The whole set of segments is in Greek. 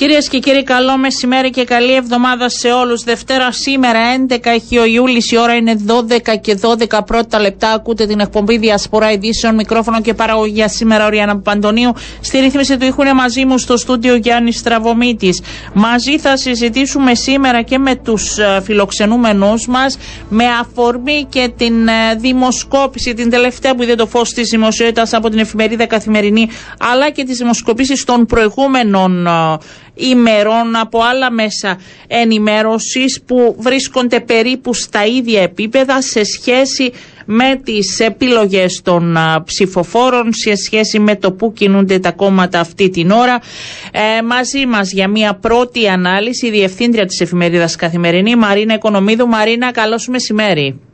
Κυρίες και κύριοι, καλό μεσημέρι και καλή εβδομάδα σε όλους. Δευτέρα σήμερα, 11 έχει ο Ιούλης, η ώρα είναι 12 και 12 πρώτα λεπτά. Ακούτε την εκπομπή Διασπορά Ειδήσεων, μικρόφωνο και παραγωγή σήμερα, ο Ριάννα Παντονίου. Στη ρύθμιση του ήχουν μαζί μου στο στούντιο Γιάννης Στραβωμίτη. Μαζί θα συζητήσουμε σήμερα και με τους ε, φιλοξενούμενους μας, με αφορμή και την ε, δημοσκόπηση, την τελευταία που είδε το φως της δημοσιότητας από την εφημερίδα Καθημερινή, αλλά και τις δημοσκοπήσεις των προηγούμενων ε, ημερών από άλλα μέσα ενημέρωσης που βρίσκονται περίπου στα ίδια επίπεδα σε σχέση με τις επιλογές των ψηφοφόρων σε σχέση με το που κινούνται τα κόμματα αυτή την ώρα. Ε, μαζί μας για μια πρώτη ανάλυση η Διευθύντρια της Εφημερίδας Καθημερινή Μαρίνα Οικονομίδου. Μαρίνα, καλώς μεσημέρι.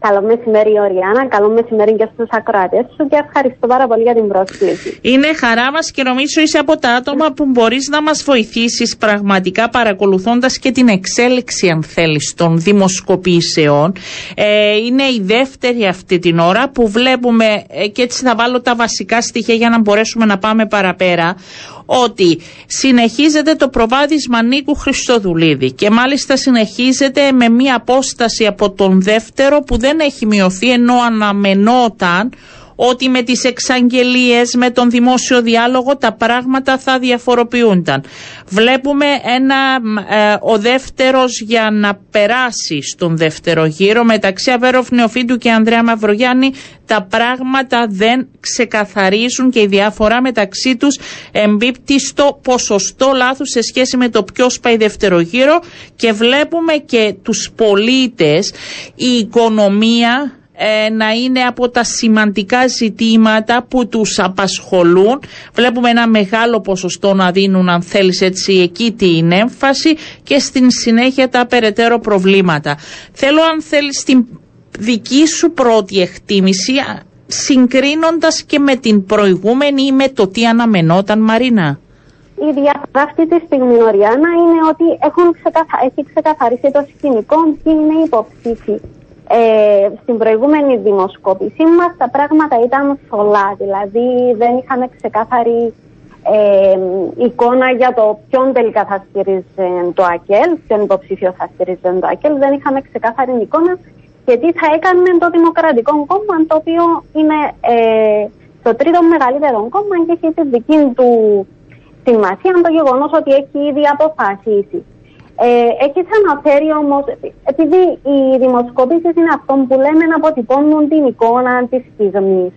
Καλό μεσημέρι, Οριάννα. Καλό μεσημέρι και στους ακροατές σου και ευχαριστώ πάρα πολύ για την πρόσκληση. Είναι χαρά μας και νομίζω είσαι από τα άτομα που μπορείς να μας βοηθήσεις πραγματικά παρακολουθώντας και την εξέλιξη, αν θέλεις, των δημοσκοπήσεων. Ε, είναι η δεύτερη αυτή την ώρα που βλέπουμε, ε, και έτσι θα βάλω τα βασικά στοιχεία για να μπορέσουμε να πάμε παραπέρα, ότι συνεχίζεται το προβάδισμα Νίκου Χριστοδουλίδη και μάλιστα συνεχίζεται με μία απόσταση από τον δεύτερο που δεν έχει μειωθεί ενώ αναμενόταν ότι με τις εξαγγελίες, με τον δημόσιο διάλογο τα πράγματα θα διαφοροποιούνταν. Βλέπουμε ένα, ε, ο δεύτερος για να περάσει στον δεύτερο γύρο μεταξύ Αβέροφ Νεοφίντου και Ανδρέα Μαυρογιάννη τα πράγματα δεν ξεκαθαρίζουν και η διαφορά μεταξύ τους εμπίπτει στο ποσοστό λάθους σε σχέση με το ποιος πάει δεύτερο γύρο και βλέπουμε και τους πολίτες η οικονομία ε, να είναι από τα σημαντικά ζητήματα που τους απασχολούν. Βλέπουμε ένα μεγάλο ποσοστό να δίνουν αν θέλεις έτσι εκεί την έμφαση και στην συνέχεια τα περαιτέρω προβλήματα. Θέλω αν θέλεις την δική σου πρώτη εκτίμηση συγκρίνοντας και με την προηγούμενη ή με το τι αναμενόταν Μαρίνα. Η διαφορά αυτή της στιγμή, Οριάννα, είναι ότι έχουν ξεκαθα... έχει ξεκαθαρίσει το σκηνικό και είναι υποψήφοι. Ε, στην προηγούμενη δημοσκόπησή μας τα πράγματα ήταν θολά, δηλαδή δεν είχαμε ξεκάθαρη ε, εικόνα για το ποιον τελικά θα στηρίζει το ΑΚΕΛ, ποιον υποψήφιο θα στηρίζει το ΑΚΕΛ, δεν είχαμε ξεκάθαρη εικόνα και τι θα έκανε το Δημοκρατικό Κόμμα, το οποίο είναι ε, το τρίτο μεγαλύτερο κόμμα και έχει τη δική του σημασία το γεγονός ότι έχει ήδη αποφασίσει. Ε, έχει αναφέρει όμως, επειδή οι δημοσκοπήσει είναι αυτό που λέμε να αποτυπώνουν την εικόνα της στιγμής.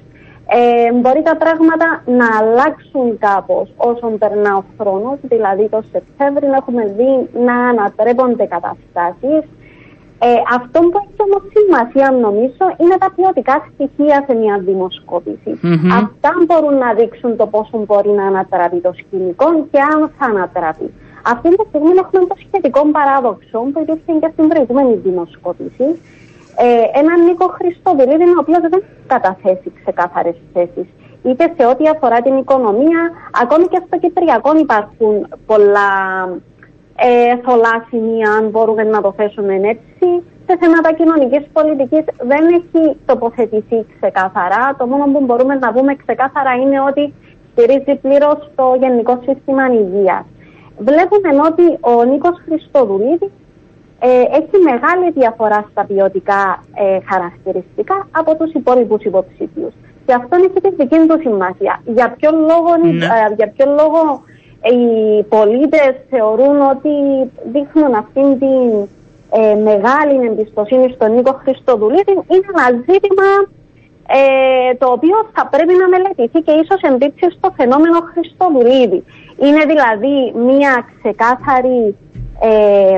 Ε, μπορεί τα πράγματα να αλλάξουν κάπως όσο περνά ο χρόνος, δηλαδή το Σεπτέμβριο έχουμε δει να ανατρέπονται καταστάσεις. Ε, αυτό που έχει όμως σημασία, νομίζω, είναι τα ποιοτικά στοιχεία σε μια δημοσκόπηση. Αυτά μπορούν να δείξουν το πόσο μπορεί να ανατραπεί το σκηνικό και αν θα ανατραπεί. Αυτή τη στιγμή έχουμε το σχετικό παράδοξο που υπήρχε και στην προηγούμενη δημοσκόπηση. Ε, έναν Νίκο Χριστοδουλίδη, ο οποίος δεν καταθέσει ξεκάθαρες θέσεις. Είτε σε ό,τι αφορά την οικονομία, ακόμη και στο Κυπριακό υπάρχουν πολλά ε, θολά σημεία, αν μπορούμε να το θέσουμε έτσι. Σε θέματα κοινωνικής πολιτικής δεν έχει τοποθετηθεί ξεκάθαρα. Το μόνο που μπορούμε να πούμε ξεκάθαρα είναι ότι στηρίζει πλήρως το Γενικό Σύστημα Υγείας βλέπουμε ότι ο Νίκος Χριστοδουλίδης ε, έχει μεγάλη διαφορά στα ποιοτικά ε, χαρακτηριστικά από τους υπόλοιπους υποψήφιους. Και αυτό έχει της δική του σημασία. Για ποιο λόγο, ναι. ε, για ποιο λόγο οι πολίτες θεωρούν ότι δείχνουν αυτήν την ε, μεγάλη εμπιστοσύνη στον Νίκο Χριστοδουλίδη είναι ένα ζήτημα ε, το οποίο θα πρέπει να μελετηθεί και ίσως εμπίπτει στο φαινόμενο Χριστοδουλίδη. Είναι δηλαδή μία ξεκάθαρη ε,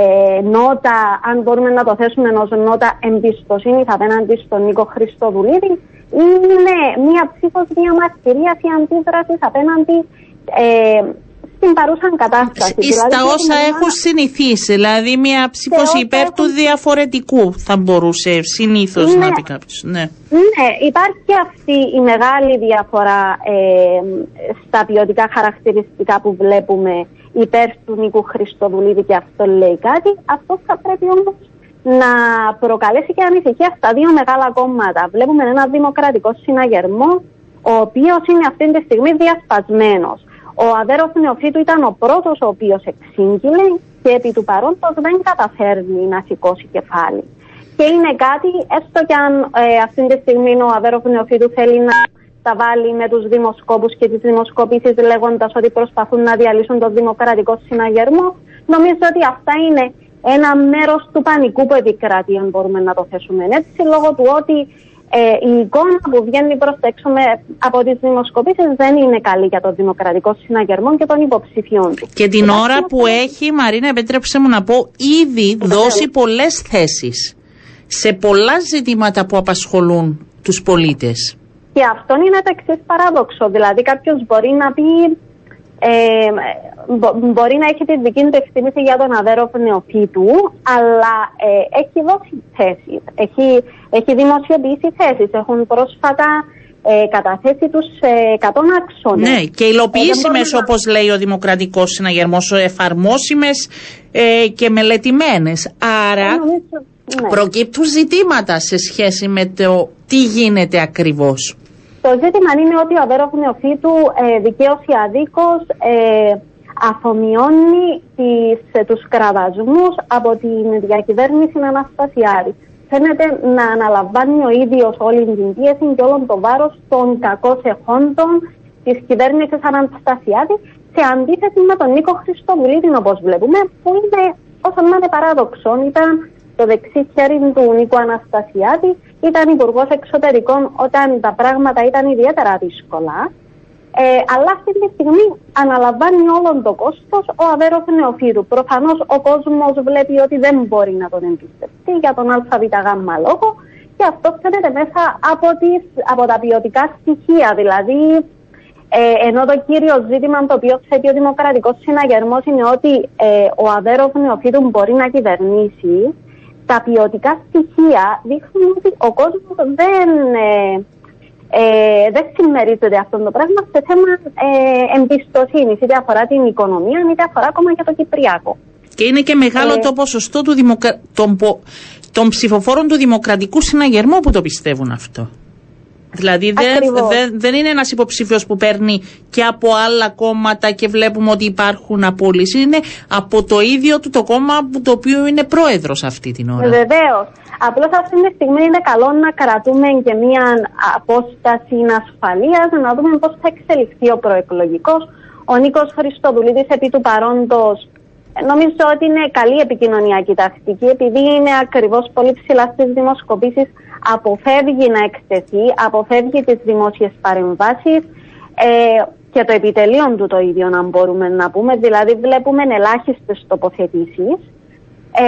ε, νότα, αν μπορούμε να το θέσουμε ως νότα εμπιστοσύνη απέναντι στον Νίκο Χριστοδουλίδη, είναι μία ψήφος διαμαρτυρίας ή αντίδρασης απέναντι ε, στην παρούσα κατάσταση. Δηλαδή, στα όσα έχουν συνηθίσει, δηλαδή μια ψήφο υπέρ του διαφορετικού θα μπορούσε συνήθως ναι. να πει κάποιος. Ναι. ναι, υπάρχει και αυτή η μεγάλη διαφορά ε, στα ποιοτικά χαρακτηριστικά που βλέπουμε υπέρ του Νίκου Χριστοδουλίδη και αυτό λέει κάτι. Αυτό θα πρέπει όμως να προκαλέσει και ανησυχία στα δύο μεγάλα κόμματα. Βλέπουμε ένα δημοκρατικό συναγερμό, ο οποίος είναι αυτή τη στιγμή διασπασμένος. Ο Αβέροφ Νεοφίτου ήταν ο πρώτος ο οποίος εξήγηλε και επί του παρόντος δεν καταφέρνει να σηκώσει κεφάλι. Και είναι κάτι, έστω και αν ε, αυτή τη στιγμή ο Αβέροφ Νεοφίτου θέλει να τα βάλει με τους δημοσκόπους και τις δημοσκοπήσεις λέγοντας ότι προσπαθούν να διαλύσουν τον δημοκρατικό συναγερμό, νομίζω ότι αυτά είναι ένα μέρος του πανικού που επικράτει, αν μπορούμε να το θέσουμε έτσι, λόγω του ότι ε, η εικόνα που βγαίνει προς τα έξω με, από τις δημοσκοπήσεις δεν είναι καλή για τον δημοκρατικό συναγερμό και των υποψηφιών του. Και την ώρα που έχει, Μαρίνα, επέτρεψε μου να πω, ήδη δώσει πολλές θέσεις σε πολλά ζητήματα που απασχολούν τους πολίτες. Και αυτό είναι το εξής παράδοξο. Δηλαδή, κάποιος μπορεί να πει ε, μπορεί να έχει τη δική του εκτίμηση για τον αδέροφ νεοφύτου, αλλά ε, έχει δώσει θέσεις. Έχει, έχει δημοσιοποιήσει θέσεις. Έχουν πρόσφατα ε, καταθέσει τους ε, 100 άξονες. Ναι, και υλοποιήσιμε, να... όπως λέει ο Δημοκρατικός Συναγερμός, εφαρμόσιμες ε, και μελετημένες. Άρα. Ναι. Προκύπτουν ζητήματα σε σχέση με το τι γίνεται ακριβώς. Το ζήτημα είναι ότι ο Αβέροφ Νεοφύτου ε, δικαίως ή αδίκως ε, αφομοιώνει τις, ε, τους κραδασμούς από την διακυβέρνηση Αναστασιάδη. Φαίνεται να αναλαμβάνει ο ίδιος όλη την πίεση και όλο το βάρος των κακών εχόντων της κυβέρνησης Αναστασιάδη σε αντίθεση με τον Νίκο Χριστοβουλίδη όπως βλέπουμε που είναι όσο να είναι παράδοξο ήταν το δεξί χέρι του Νίκου Αναστασιάδη ήταν υπουργός εξωτερικών όταν τα πράγματα ήταν ιδιαίτερα δύσκολα. Ε, αλλά αυτή τη στιγμή αναλαμβάνει όλο το κόστος ο Αβέρος Νεοφύρου. Προφανώς ο κόσμος βλέπει ότι δεν μπορεί να τον εμπιστευτεί για τον ΑΒΓ λόγο και αυτό φαίνεται μέσα από, τις, από τα ποιοτικά στοιχεία. Δηλαδή, ε, ενώ το κύριο ζήτημα το οποίο θέτει ο Δημοκρατικός Συναγερμός είναι ότι ε, ο Αβέρος Νεοφύρου μπορεί να κυβερνήσει, τα ποιοτικά στοιχεία δείχνουν ότι ο κόσμος δεν, ε, ε, δεν συμμερίζεται αυτό το πράγμα σε θέμα ε, εμπιστοσύνης, είτε αφορά την οικονομία, είτε αφορά ακόμα και το Κυπριακό. Και είναι και μεγάλο ε, το ποσοστό του δημοκρα... των, των ψηφοφόρων του Δημοκρατικού Συναγερμού που το πιστεύουν αυτό. Δηλαδή δεν, δεν, δεν είναι ένας υποψήφιος που παίρνει και από άλλα κόμματα και βλέπουμε ότι υπάρχουν απόλυσεις. Είναι από το ίδιο του το κόμμα που το οποίο είναι πρόεδρος αυτή την ώρα. Βεβαίως. Απλώς αυτή τη στιγμή είναι καλό να κρατούμε και μία απόσταση ασφαλείας, να δούμε πώς θα εξελιχθεί ο προεκλογικός. Ο Νίκος Χριστοδουλίδης επί του παρόντος Νομίζω ότι είναι καλή επικοινωνιακή τακτική, επειδή είναι ακριβώς πολύ ψηλά στις δημοσκοπήσεις αποφεύγει να εκτεθεί, αποφεύγει τις δημόσιες παρεμβάσεις ε, και το επιτελείο του το ίδιο να μπορούμε να πούμε, δηλαδή βλέπουμε ελάχιστες τοποθετήσεις. Ε,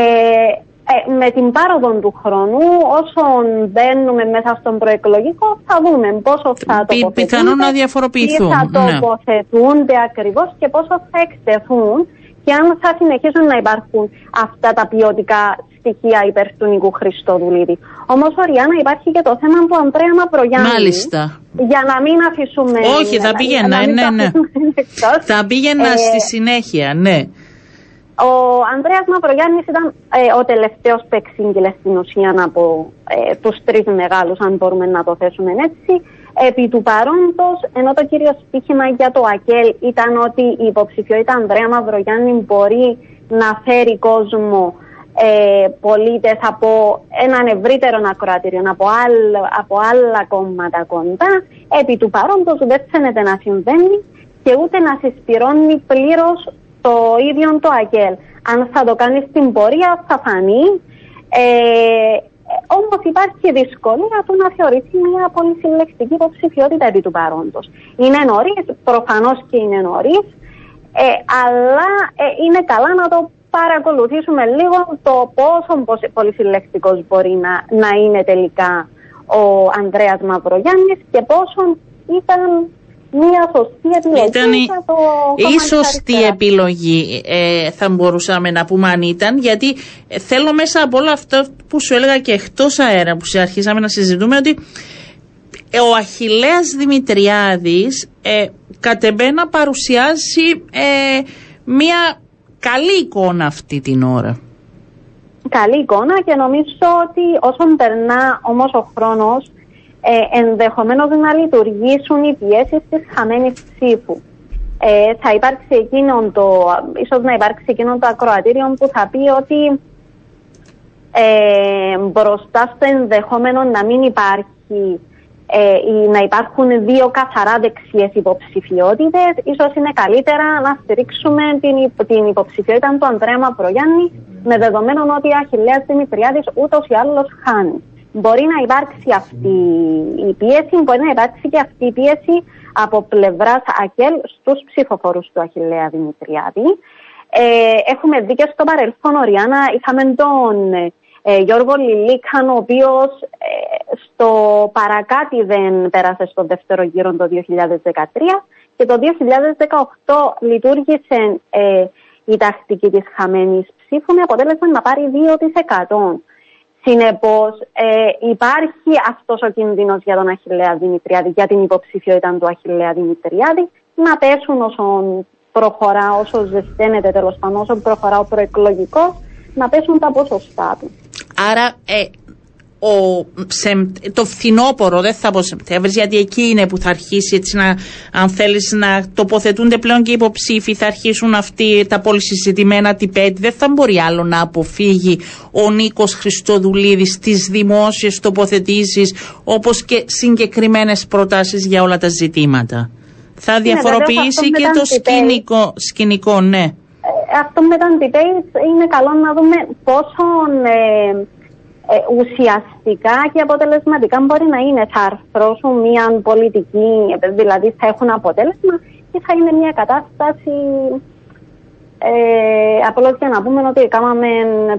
ε, με την πάροδο του χρόνου, όσο μπαίνουμε μέσα στον προεκλογικό, θα δούμε πόσο θα τοποθετούνται, πιθανόν να διαφοροποιηθούν. θα ναι. τοποθετούνται ναι. ακριβώς και πόσο θα εκτεθούν και αν θα συνεχίσουν να υπάρχουν αυτά τα ποιοτικά στοιχεία υπέρ του Νικού Χριστοδουλίδη. Όμως, Ριάννα, υπάρχει και το θέμα του Αντρέα Μαυρογιάννη. Μάλιστα. Για να μην αφήσουμε. Όχι, θα πήγαινα, ναι, ναι. Θα πήγαινα ε, στη συνέχεια, ναι. Ο Ανδρέας Μαυρογιάννης ήταν ε, ο τελευταίος που εξήγηλε στην ουσία από ε, τους τρεις μεγάλους, αν μπορούμε να το θέσουμε έτσι. Επί του παρόντος, ενώ το κύριο στίχημα για το ΑΚΕΛ ήταν ότι η υποψηφιότητα Ανδρέα Μαυρογιάννη μπορεί να φέρει κόσμο ε, πολίτες από έναν ευρύτερο ακροατήριο, από, από άλλα κόμματα κοντά, επί του παρόντος δεν φαίνεται να συμβαίνει και ούτε να συσπηρώνει πλήρως το ίδιο το ΑΚΕΛ. Αν θα το κάνεις στην πορεία θα φανεί. Ε, Όμως υπάρχει δυσκολία του να θεωρηθεί μια πολύ συλλεκτική υποψηφιότητα επί του παρόντος. Είναι νωρίς, προφανώς και είναι νωρίς, ε, αλλά ε, είναι καλά να το παρακολουθήσουμε λίγο το πόσο πολυσυλλεκτικός μπορεί να, να είναι τελικά ο Ανδρέας Μαυρογιάννης και πόσο ήταν μια σωστή επιλογή. Ήταν η σωστή επιλογή ε, θα μπορούσαμε να πούμε αν ήταν γιατί ε, θέλω μέσα από όλο αυτό που σου έλεγα και εκτός αέρα που αρχίσαμε να συζητούμε ότι ε, ο Αχιλέας Δημητριάδης ε, κατ' εμένα παρουσιάζει μια καλή εικόνα αυτή την ώρα. καλή εικόνα και νομίζω ότι όσον περνά όμως ο χρόνος ε, ενδεχομένως να λειτουργήσουν οι πιέσεις της χαμένης ψήφου. Ε, θα υπάρξει εκείνο το, ίσως να υπάρξει εκείνο το ακροατήριο που θα πει ότι ε, μπροστά στο ενδεχόμενο να μην υπάρχει ε, να υπάρχουν δύο καθαρά δεξιές υποψηφιότητες, ίσως είναι καλύτερα να στηρίξουμε την, την υποψηφιότητα του Ανδρέα Μαυρογιάννη με δεδομένο ότι η Αχηλέα Δημητριάδης ούτως ή άλλως χάνει. Μπορεί να υπάρξει αυτή η πίεση, μπορεί να υπάρξει και αυτή η πίεση από πλευράς ΑΚΕΛ στους ψηφοφόρους του Αχηλέα Δημητριάδη. Ε, έχουμε δει και στο παρελθόν, Οριάννα, είχαμε τον ε, Γιώργο Λιλίκαν, ο οποίος ε, στο παρακάτι δεν πέρασε στο δεύτερο γύρο το 2013 και το 2018 λειτουργήσε ε, η τακτική της χαμένης ψήφου με αποτέλεσμα να πάρει 2%. Συνεπώς ε, υπάρχει αυτός ο κίνδυνος για τον Αχιλέα Δημητριάδη, για την υποψηφιότητα του Αχιλέα Δημητριάδη, να πέσουν όσο προχωρά, όσο ζεσταίνεται τέλος πάντων, όσο προχωρά ο προεκλογικός, να πέσουν τα ποσοστά του. Άρα ε, ο, το φθινόπωρο, δεν θα πω Σεπτέμβρη, γιατί εκεί είναι που θα αρχίσει έτσι να, αν θέλεις να τοποθετούνται πλέον και οι υποψήφοι, θα αρχίσουν αυτοί τα πολυσυζητημένα τυπέτη. Δεν θα μπορεί άλλο να αποφύγει ο Νίκος Χριστοδουλίδης τις δημόσιες τοποθετήσεις, όπως και συγκεκριμένες προτάσεις για όλα τα ζητήματα. Θα ναι, διαφοροποιήσει και το σκηνικό, σκηνικό, ναι. Ε, αυτό με τα είναι καλό να δούμε πόσο. Ε, ε, ουσιαστικά και αποτελεσματικά μπορεί να είναι. Θα αρθρώσουν μια πολιτική, δηλαδή θα έχουν αποτέλεσμα και θα είναι μια κατάσταση ε, απλώς για να πούμε ότι κάναμε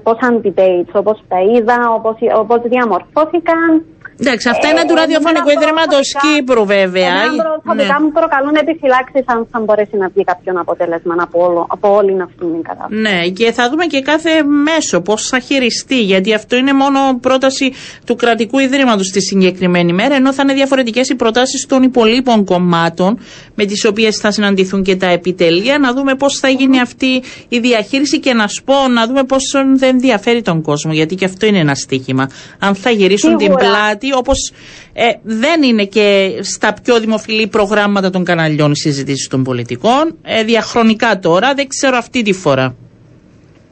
πόσα debates, όπως τα είδα, όπως, όπως διαμορφώθηκαν Εντάξει, αυτά είναι του ραδιοφωνικού ιδρύματος Κύπρου, βέβαια. Προσωπικά ναι. μου προκαλούν επιφυλάξεις αν θα μπορέσει να βγει κάποιον αποτέλεσμα από, όλο, από όλη αυτή την κατάσταση. Ναι, και θα δούμε και κάθε μέσο πώς θα χειριστεί, γιατί αυτό είναι μόνο πρόταση του κρατικού ιδρύματος στη συγκεκριμένη μέρα, ενώ θα είναι διαφορετικές οι προτάσεις των υπολείπων κομμάτων με τις οποίες θα συναντηθούν και τα επιτελεία, να δούμε πώς θα γίνει αυτή η διαχείριση και να σου πω να δούμε πώ δεν ενδιαφέρει τον κόσμο, γιατί και αυτό είναι ένα στίχημα. Αν θα γυρίσουν την πλάτη όπως ε, δεν είναι και στα πιο δημοφιλή προγράμματα των καναλιών συζητήσεις των πολιτικών. Ε, διαχρονικά τώρα, δεν ξέρω αυτή τη φορά.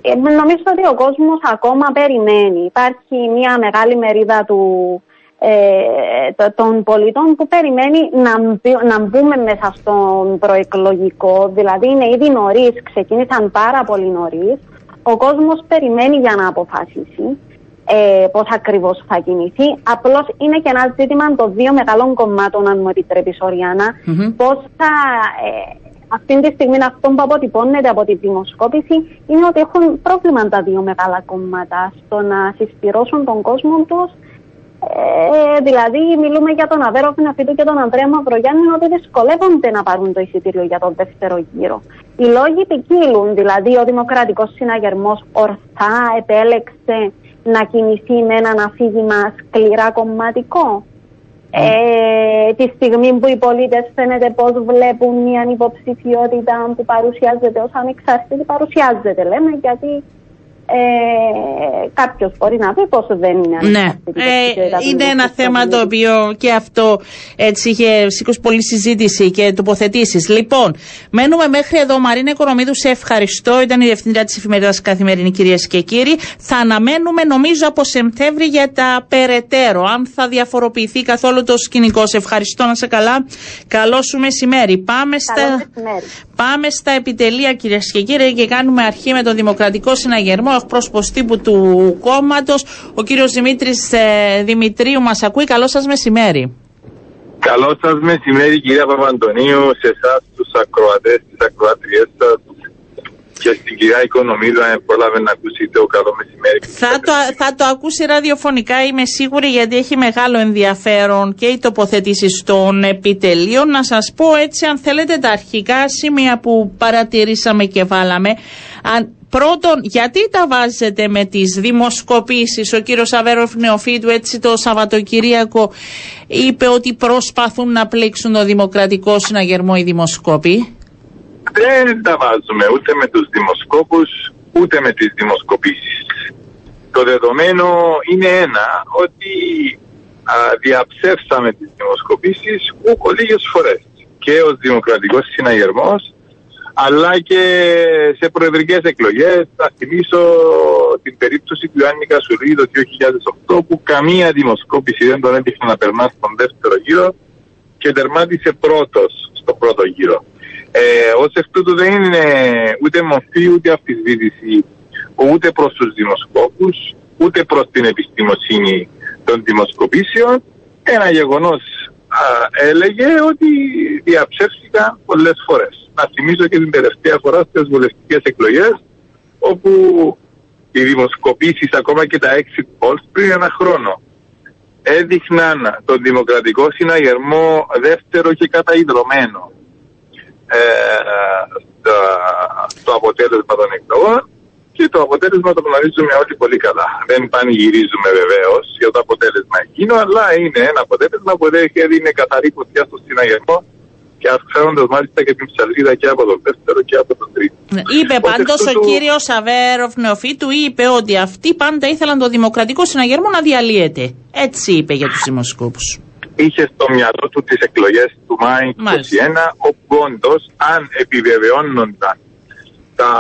Ε, νομίζω ότι ο κόσμος ακόμα περιμένει. Υπάρχει μια μεγάλη μερίδα του, ε, των πολιτών που περιμένει να, να μπούμε μέσα στον προεκλογικό. Δηλαδή είναι ήδη νωρίς, ξεκίνησαν πάρα πολύ νωρίς. Ο κόσμος περιμένει για να αποφασίσει ε, πώς ακριβώς θα κινηθεί. Απλώς είναι και ένα ζήτημα των δύο μεγάλων κομμάτων, αν μου επιτρέπεις, Οριάννα. Mm-hmm. Πώς θα. Ε, αυτή τη στιγμή αυτό που αποτυπώνεται από τη δημοσκόπηση είναι ότι έχουν πρόβλημα τα δύο μεγάλα κόμματα στο να συσπηρώσουν τον κόσμο τους. Ε, δηλαδή, μιλούμε για τον Αβέρο Φιναφίτου και τον Ανδρέα Μαυρογιάννη ότι δυσκολεύονται να πάρουν το εισιτήριο για τον δεύτερο γύρο. Οι λόγοι ποικίλουν, δηλαδή ο Δημοκρατικός Συναγερμός ορθά επέλεξε να κινηθεί με έναν αφήγημα σκληρά κομματικό. Mm. Ε, τη στιγμή που οι πολίτες φαίνεται πώς βλέπουν μια υποψηφιότητα που παρουσιάζεται ως ανεξάρτητη, παρουσιάζεται λέμε γιατί ε, Κάποιος μπορεί να πει πόσο δεν είναι Ναι, ε, είναι ένα θέμα το οποίο και αυτό έτσι είχε σήκωσει πολλή συζήτηση και τοποθετήσεις. Λοιπόν, μένουμε μέχρι εδώ. Μαρίνα Οικονομίδου, σε ευχαριστώ. Ήταν η διευθυντριά της εφημερίδας Καθημερινή, κυρίες και κύριοι. Θα αναμένουμε, νομίζω, από Σεπτέμβρη για τα περαιτέρω. Αν θα διαφοροποιηθεί καθόλου το σκηνικό. Σε ευχαριστώ να σε καλά. Καλό σου μεσημέρι. Πάμε στα, πάμε στα επιτελεία, κυρίες και κύριοι, και κάνουμε αρχή με τον Δημοκρατικό Συναγερμό εκπρόσωπο τύπου του κόμματος. Ο κύριος Δημήτρης ε, Δημητρίου μας ακούει. Καλό σας μεσημέρι. Καλό σας μεσημέρι, κυρία Παπαντονίου, σε εσάς, τους ακροατές, τις ακροατριές σας και στην κυρία Οικονομίδα, αν πρόλαβε να ακούσει το καλό μεσημέρι. Θα το, θα το ακούσει ραδιοφωνικά, είμαι σίγουρη, γιατί έχει μεγάλο ενδιαφέρον και οι τοποθετήσεις των επιτελείων. Να σας πω έτσι, αν θέλετε, τα αρχικά σημεία που παρατηρήσαμε και βάλαμε. Αν, Πρώτον, γιατί τα βάζετε με τις δημοσκοπήσεις; Ο κύριος Αβέροφ Νεοφίτου έτσι το Σαββατοκυριακό είπε ότι προσπαθούν να πλήξουν το δημοκρατικό συναγερμό οι δημοσκόποι. Δεν τα βάζουμε ούτε με τους δημοσκόπους ούτε με τις δημοσκοπήσεις. Το δεδομένο είναι ένα, ότι α, διαψεύσαμε τις δημοσκοπήσεις ούκο λίγες φορές και ως δημοκρατικός συναγερμός αλλά και σε προεδρικές εκλογές. Θα θυμίσω την περίπτωση του Ιωάννη Κασουρί το 2008 που καμία δημοσκόπηση δεν τον έτυχε να περνά στον δεύτερο γύρο και τερμάτισε πρώτος στο πρώτο γύρο. Ε, ως εκ τούτου δεν είναι ούτε μορφή ούτε αμφισβήτηση ούτε προς τους δημοσκόπους ούτε προς την επιστημοσύνη των δημοσκοπήσεων. Ένα γεγονός α, έλεγε ότι διαψεύστηκαν πολλές φορές. Να θυμίσω και την τελευταία φορά στις βουλευτικές εκλογές όπου οι δημοσκοπήσεις ακόμα και τα exit polls πριν ένα χρόνο έδειχναν τον δημοκρατικό συναγερμό δεύτερο και καταϊδρωμένο ε, το αποτέλεσμα των εκλογών και το αποτέλεσμα το γνωρίζουμε όλοι πολύ καλά. Δεν πανηγυρίζουμε βεβαίως για το αποτέλεσμα εκείνο, αλλά είναι ένα αποτέλεσμα που έδινε καθαρή φωτιά στο συναγερμό και αυξάνοντας μάλιστα και την ψαλίδα και από τον δεύτερο και από τον τρίτο. Ναι, είπε πάντως ο κύριος Αβέροφ Νεοφίτου, είπε ότι αυτοί πάντα ήθελαν το δημοκρατικό συναγερμό να διαλύεται. Έτσι είπε για τους δημοσκόπους. Είχε στο μυαλό του τις εκλογές του Μάη 2021, όπου όντω αν επιβεβαιώνονταν τα,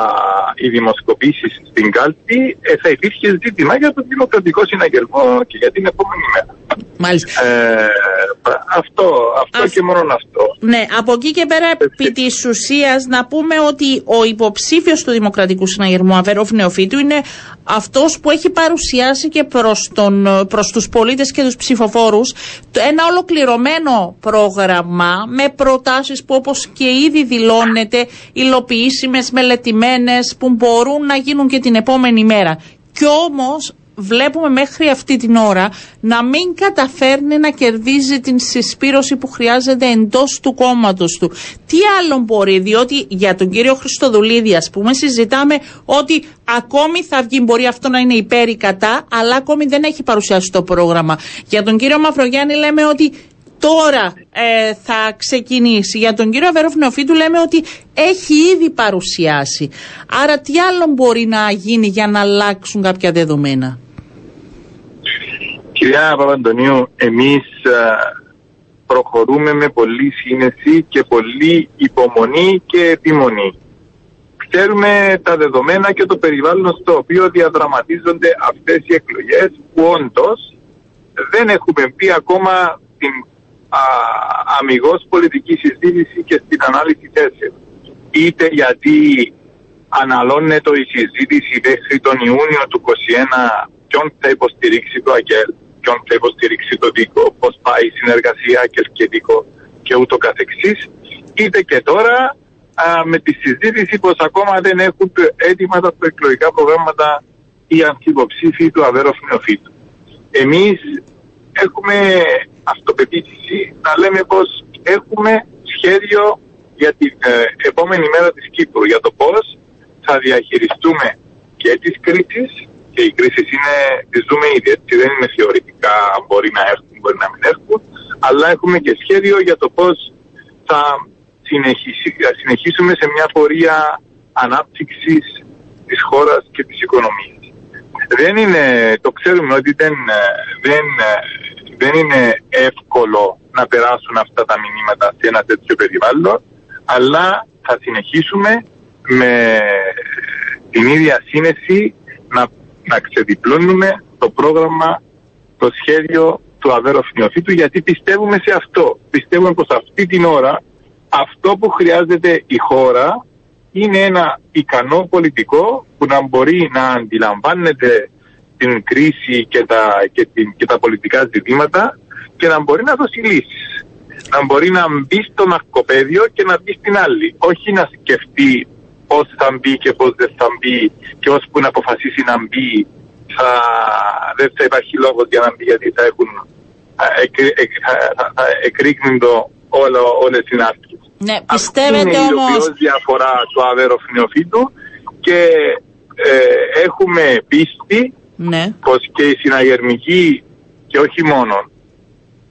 οι δημοσκοπήσεις στην κάλπη ε, θα υπήρχε ζήτημα για τον δημοκρατικό συναγερμό και για την επόμενη μέρα. Μάλιστα. Ε, αυτό, αυτό και μόνο αυτό. Ναι, από εκεί και πέρα επί της ουσίας να πούμε ότι ο υποψήφιος του Δημοκρατικού Συναγερμού Αβέροφ Νεοφίτου είναι αυτός που έχει παρουσιάσει και προς προς τους πολίτες και τους ψηφοφόρους ένα ολοκληρωμένο πρόγραμμα με προτάσεις που όπως και ήδη δηλώνεται υλοποιήσιμες, μελετημένες που μπορούν να γίνουν και την επόμενη μέρα. Κι όμως βλέπουμε μέχρι αυτή την ώρα να μην καταφέρνει να κερδίζει την συσπήρωση που χρειάζεται εντός του κόμματος του. Τι άλλο μπορεί, διότι για τον κύριο Χριστοδουλίδη ας πούμε συζητάμε ότι ακόμη θα βγει, μπορεί αυτό να είναι υπέρ ή κατά, αλλά ακόμη δεν έχει παρουσιάσει το πρόγραμμα. Για τον κύριο Μαυρογιάννη λέμε ότι τώρα ε, θα ξεκινήσει. Για τον κύριο Αβέροφ Νεοφίτου λέμε ότι έχει ήδη παρουσιάσει. Άρα τι άλλο μπορεί να γίνει για να αλλάξουν κάποια δεδομένα; Κυρία Παπαντονίου, εμείς προχωρούμε με πολύ σύνεση και πολύ υπομονή και επιμονή. Ξέρουμε τα δεδομένα και το περιβάλλον στο οποίο διαδραματίζονται αυτές οι εκλογές που όντως δεν έχουμε πει ακόμα την α, αμυγός πολιτική συζήτηση και στην ανάλυση θέσεων. Είτε γιατί αναλώνεται η συζήτηση μέχρι τον Ιούνιο του 2021 ποιον θα υποστηρίξει το ΑΚΕΛ, ποιον θα υποστηρίξει το δίκο, πώς πάει η συνεργασία και δίκο και ούτω καθεξής. Είτε και τώρα α, με τη συζήτηση πως ακόμα δεν έχουν έτοιμα τα προεκλογικά προγράμματα οι ανθυποψήφοι του Αβέροφ Νεοφύτου. Εμείς έχουμε αυτοπεποίθηση να λέμε πως έχουμε σχέδιο για την ε, επόμενη μέρα της Κύπρου, για το πώς θα διαχειριστούμε και τις κρίσεις και οι κρίσεις είναι, τις ζούμε ήδη, έτσι δεν είναι θεωρητικά, μπορεί να έρθουν, μπορεί να μην έρθουν, αλλά έχουμε και σχέδιο για το πώς θα συνεχίσουμε σε μια πορεία ανάπτυξης της χώρας και της οικονομίας. Δεν είναι, το ξέρουμε ότι δεν, δεν, δεν είναι εύκολο να περάσουν αυτά τα μηνύματα σε ένα τέτοιο περιβάλλον, αλλά θα συνεχίσουμε με την ίδια σύνεση να να ξεδιπλώνουμε το πρόγραμμα, το σχέδιο του Αβέροφ γιατί πιστεύουμε σε αυτό. Πιστεύουμε πως αυτή την ώρα αυτό που χρειάζεται η χώρα είναι ένα ικανό πολιτικό που να μπορεί να αντιλαμβάνεται την κρίση και τα, και, την, και τα πολιτικά ζητήματα και να μπορεί να δώσει λύσεις. Να μπορεί να μπει στο ναρκοπαίδιο και να μπει στην άλλη. Όχι να σκεφτεί πώς θα μπει και πώς δεν θα μπει και ώσπου να αποφασίσει να μπει θα, δεν θα υπάρχει λόγος για να μπει γιατί θα έχουν θα εκρήκνουν το όλο, όλες οι συνάρτησεις. Ναι, πιστεύετε Αυτή είναι η διαφορά του αβέροφ νεοφύτου και ε, έχουμε πίστη ναι. πως και οι συναγερμικοί και όχι μόνο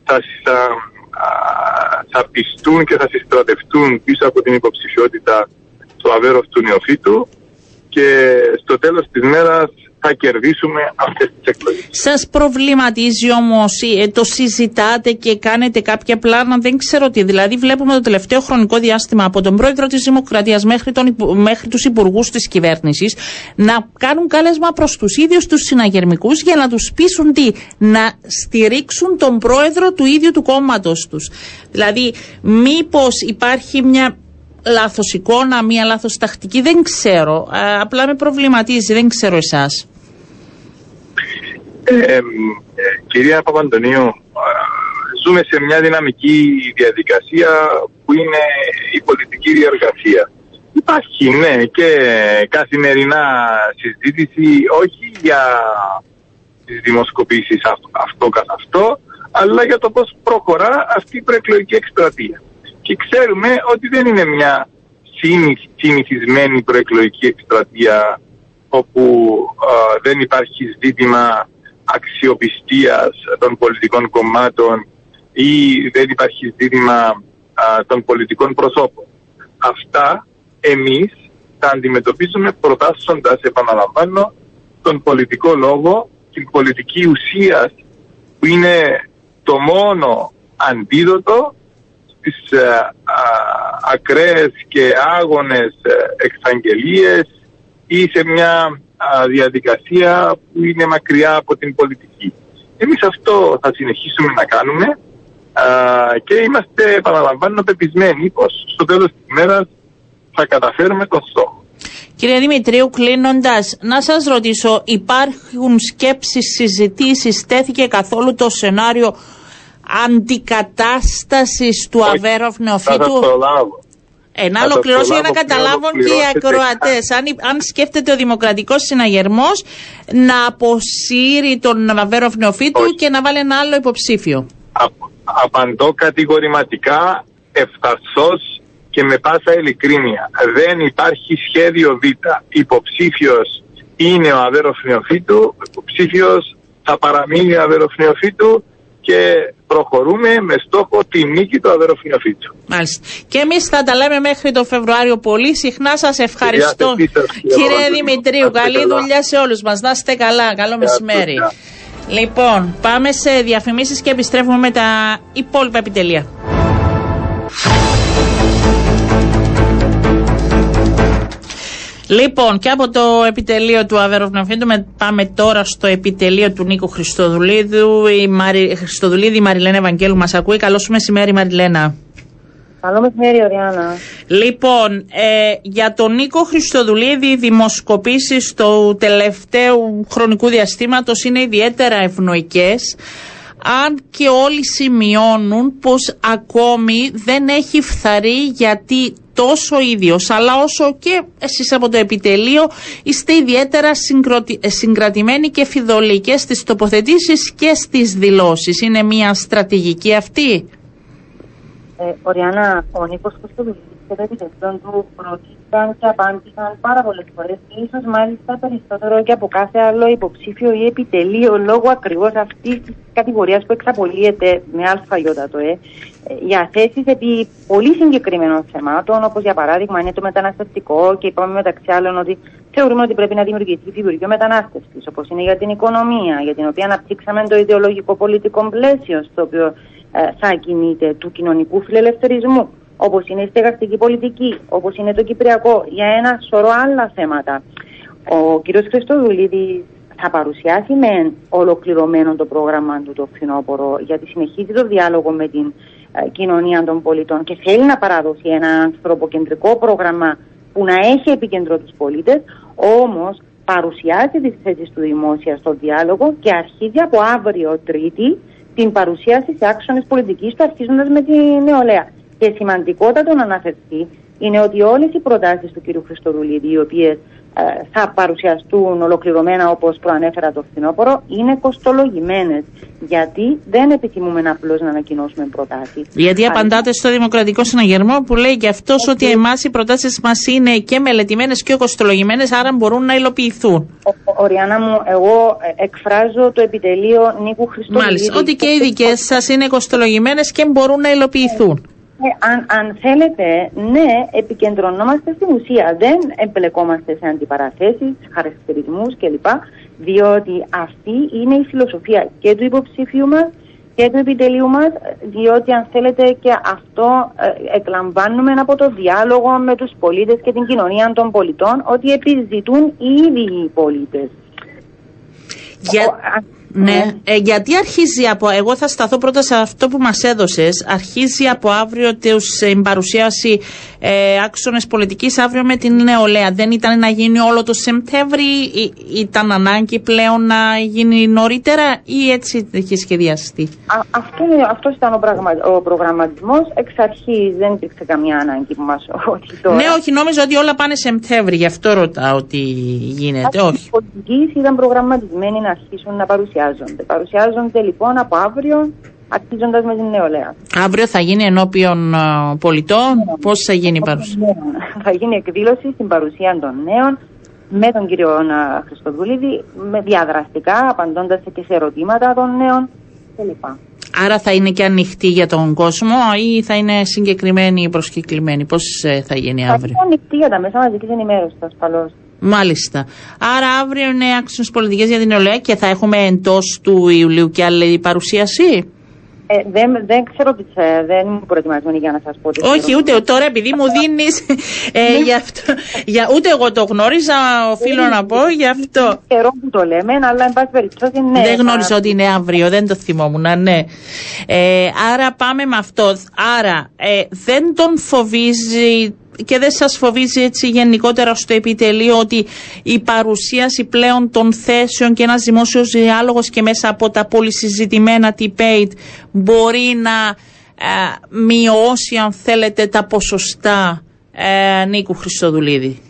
θα, θα, θα πιστούν και θα συστρατευτούν πίσω από την υποψηφιότητα του αβέροφ του νεοφύτου και στο τέλος της μέρας θα κερδίσουμε αυτές τις εκλογές. Σας προβληματίζει όμως, ε, το συζητάτε και κάνετε κάποια πλάνα, δεν ξέρω τι. Δηλαδή βλέπουμε το τελευταίο χρονικό διάστημα από τον πρόεδρο της Δημοκρατίας μέχρι, τον, μέχρι τους υπουργούς της κυβέρνησης να κάνουν κάλεσμα προς τους ίδιους τους συναγερμικούς για να τους πείσουν τι, να στηρίξουν τον πρόεδρο του ίδιου του κόμματος τους. Δηλαδή μήπως υπάρχει μια λάθος εικόνα, μία λάθος τακτική, δεν ξέρω. απλά με προβληματίζει, δεν ξέρω εσάς. Ε, κυρία Παπαντονίου, ζούμε σε μια δυναμική διαδικασία που είναι η πολιτική διαργασία. Υπάρχει, ναι, και καθημερινά συζήτηση, όχι για τις δημοσκοπήσεις αυτό, αυτό καθ' αυτό, αλλά για το πώς προχωρά αυτή η προεκλογική εκστρατεία και ξέρουμε ότι δεν είναι μια συνηθισμένη προεκλογική εκστρατεία όπου δεν υπάρχει ζήτημα αξιοπιστίας των πολιτικών κομμάτων ή δεν υπάρχει ζήτημα των πολιτικών προσώπων. Αυτά εμείς τα αντιμετωπίζουμε προτάσσοντας, επαναλαμβάνω, τον πολιτικό λόγο, την πολιτική ουσία που είναι το μόνο αντίδοτο τις ε, ακραίες και άγονες ε, εξαγγελίες ή σε μια διαδικασία που είναι μακριά από την πολιτική. Εμείς αυτό θα συνεχίσουμε να κάνουμε και είμαστε, επαναλαμβάνω, πεπισμένοι πως στο τέλος της ημέρας θα καταφέρουμε τον στόχο. Κύριε Δημητρίου, κλείνοντας, να σας ρωτήσω, υπάρχουν σκέψεις, συζητήσεις, τέθηκε καθόλου το σενάριο αντικατάστασης του Αβέροφ Νεοφύτου. Ε, να ολοκληρώσω για να καταλάβουν και οι ακροατές. Αν, αν σκέφτεται ο Δημοκρατικός Συναγερμός να αποσύρει τον Αβέροφ Νεοφύτου και να βάλει ένα άλλο υποψήφιο. απαντώ κατηγορηματικά, ευθαρσώ και με πάσα ειλικρίνεια. Δεν υπάρχει σχέδιο Β. Υποψήφιος είναι ο Αβέροφ Νεοφύτου, υποψήφιος θα παραμείνει ο Αβέροφ Νεοφύτου και προχωρούμε με στόχο τη νίκη του αδεροφυνοφίτσου. Μάλιστα. Και εμείς θα τα λέμε μέχρι το Φεβρουάριο πολύ συχνά. Σας ευχαριστώ. Κύριε Δημητρίου, καλή δουλειά σε όλους μας. Να είστε καλά. Καλό μεσημέρι. Λοιπόν, πάμε σε διαφημίσεις και επιστρέφουμε με τα υπόλοιπα επιτελεία. Λοιπόν, και από το επιτελείο του Αβεροφνοφίντου πάμε τώρα στο επιτελείο του Νίκου Χριστοδουλίδου. Η Μαρι... Χριστοδουλίδη η Μαριλένα Ευαγγέλου μας ακούει. Καλώς μεσημέρι Μαριλένα. Καλό μεσημέρι, Οριάννα. Λοιπόν, ε, για τον Νίκο Χριστοδουλίδη, οι δημοσκοπήσεις του τελευταίου χρονικού διαστήματος είναι ιδιαίτερα ευνοϊκές αν και όλοι σημειώνουν πως ακόμη δεν έχει φθαρεί γιατί τόσο ίδιος αλλά όσο και εσείς από το επιτελείο είστε ιδιαίτερα ε, συγκρατημένοι και φιδωλοί και στις τοποθετήσεις και στις δηλώσεις. Είναι μια στρατηγική αυτή. Ε, Οριάννα, ο Νίκος Κωστοδουλής και τα επιτελείων του ρωτήθηκαν και απάντησαν πάρα πολλές φορές και ίσως μάλιστα περισσότερο και από κάθε άλλο υποψήφιο ή επιτελείο λόγω ακριβώς αυτής της κατηγορίας που εξαπολύεται με αλφαγιότατο ε, για θέσεις επί πολύ συγκεκριμένων θεμάτων, όπως για παράδειγμα είναι το μεταναστευτικό και είπαμε μεταξύ άλλων ότι θεωρούμε ότι πρέπει να δημιουργηθεί φιγουρικό μετανάστευσης, όπως είναι για την οικονομία, για την οποία αναπτύξαμε το ιδεολογικό πολιτικό πλαίσιο στο οποίο ε, θα κινείται του κοινωνικού φιλελευθερισμού, όπως είναι η στεγαστική πολιτική, όπως είναι το κυπριακό, για ένα σωρό άλλα θέματα. Ο κ. Χριστοδουλίδη θα παρουσιάσει με ολοκληρωμένο το πρόγραμμα του το φθινόπωρο, γιατί συνεχίζει το διάλογο με την ε, κοινωνία των πολιτών και θέλει να παραδώσει ένα ανθρωποκεντρικό πρόγραμμα που να έχει επικεντρό τους πολίτες, όμως παρουσιάζει τις θέσεις του δημόσια στο διάλογο και αρχίζει από αύριο Τρίτη την παρουσίαση σε άξονες πολιτικής του αρχίζοντας με τη νεολαία. Και σημαντικότατο να αναφερθεί είναι ότι όλες οι προτάσεις του κ. Χριστοδουλίδη, οι οποίες ε, θα παρουσιαστούν ολοκληρωμένα όπως προανέφερα το φθινόπωρο είναι κοστολογημένες γιατί δεν επιθυμούμε απλώς να ανακοινώσουμε προτάσεις. Γιατί απαντάτε στο Δημοκρατικό Συναγερμό που λέει και αυτός ότι εμάς οι προτάσεις μας είναι και μελετημένες και κοστολογημένες, άρα μπορούν να υλοποιηθούν. Οριάννα μου, εγώ ε, εκφράζω το επιτελείο Νίκου Χριστοδουλίδη. Μάλιστα, ότι και οι δικές σας είναι κοστολογημένες και μπορούν να υλοποιηθούν. Ε, αν, αν θέλετε, ναι, επικεντρωνόμαστε στην ουσία. Δεν εμπλεκόμαστε σε αντιπαραθέσεις, χαρακτηρισμούς κλπ. Διότι αυτή είναι η φιλοσοφία και του υποψήφιου μας και του επιτελείου μας, διότι αν θέλετε και αυτό ε, εκλαμβάνουμε από το διάλογο με τους πολίτες και την κοινωνία των πολιτών, ότι επιζητούν ήδη οι πολίτες. Για... Ναι, ε, γιατί αρχίζει από. Εγώ θα σταθώ πρώτα σε αυτό που μας έδωσες. Αρχίζει από αύριο τους, ε, παρουσίαση ε, άξονες πολιτικής αύριο με την νεολαία. Δεν ήταν να γίνει όλο το Σεπτέμβρη, ήταν ανάγκη πλέον να γίνει νωρίτερα ή έτσι έχει σχεδιαστεί; Α, αυτό, αυτός ήταν ο, πραγμα, ο προγραμματισμός. Εξ αρχής δεν υπήρξε καμία ανάγκη που μας Ναι, όχι, νόμιζα ότι όλα πάνε Σεπτέμβρη, γι' αυτό ρωτάω ότι γίνεται. όχι. Οι πολιτικοί ήταν προγραμματισμένοι να αρχίσουν να παρουσιάσουν παρουσιάζονται. Παρουσιάζονται λοιπόν από αύριο, αρχίζοντας με την νεολαία. Αύριο θα γίνει ενώπιον πολιτών, ναι. πώς θα γίνει η παρουσία; Θα γίνει εκδήλωση στην παρουσία των νέων με τον κύριο Χριστοδουλίδη, με διαδραστικά, απαντώντας και σε ερωτήματα των νέων κλπ. Άρα θα είναι και ανοιχτή για τον κόσμο ή θα είναι συγκεκριμένη ή προσκεκλημένη; Πώς ε, θα γίνει αύριο; Θα είναι ανοιχτή για τα μέσα μαζικής ενημέρωσης ασφαλώ. Μάλιστα. Άρα αύριο είναι άξιε πολιτικές για την νεολαία και θα έχουμε εντός του Ιουλίου και άλλη παρουσίαση; Ε, δεν, δεν ξέρω τι δεν είμαι προετοιμασμένη για να σας πω. Όχι, ούτε τώρα επειδή μου δίνεις. Ε, ναι. αυτό, για, ούτε εγώ το γνώριζα, οφείλω να πω γι' αυτό. Καιρό που το λέμε, αλλά εν πάση περιπτώσει ναι. Δεν γνώριζα ότι είναι αύριο, δεν το θυμόμουν, ναι. Ε, άρα πάμε με αυτό. Άρα ε, δεν τον φοβίζει και δεν σας φοβίζει έτσι γενικότερα στο επιτελείο ότι η παρουσίαση πλέον των θέσεων και ένας δημόσιος διάλογος και μέσα από τα πολυσυζητημένα debate μπορεί να ε, μειώσει αν θέλετε τα ποσοστά ε, Νίκου Χριστοδουλίδη;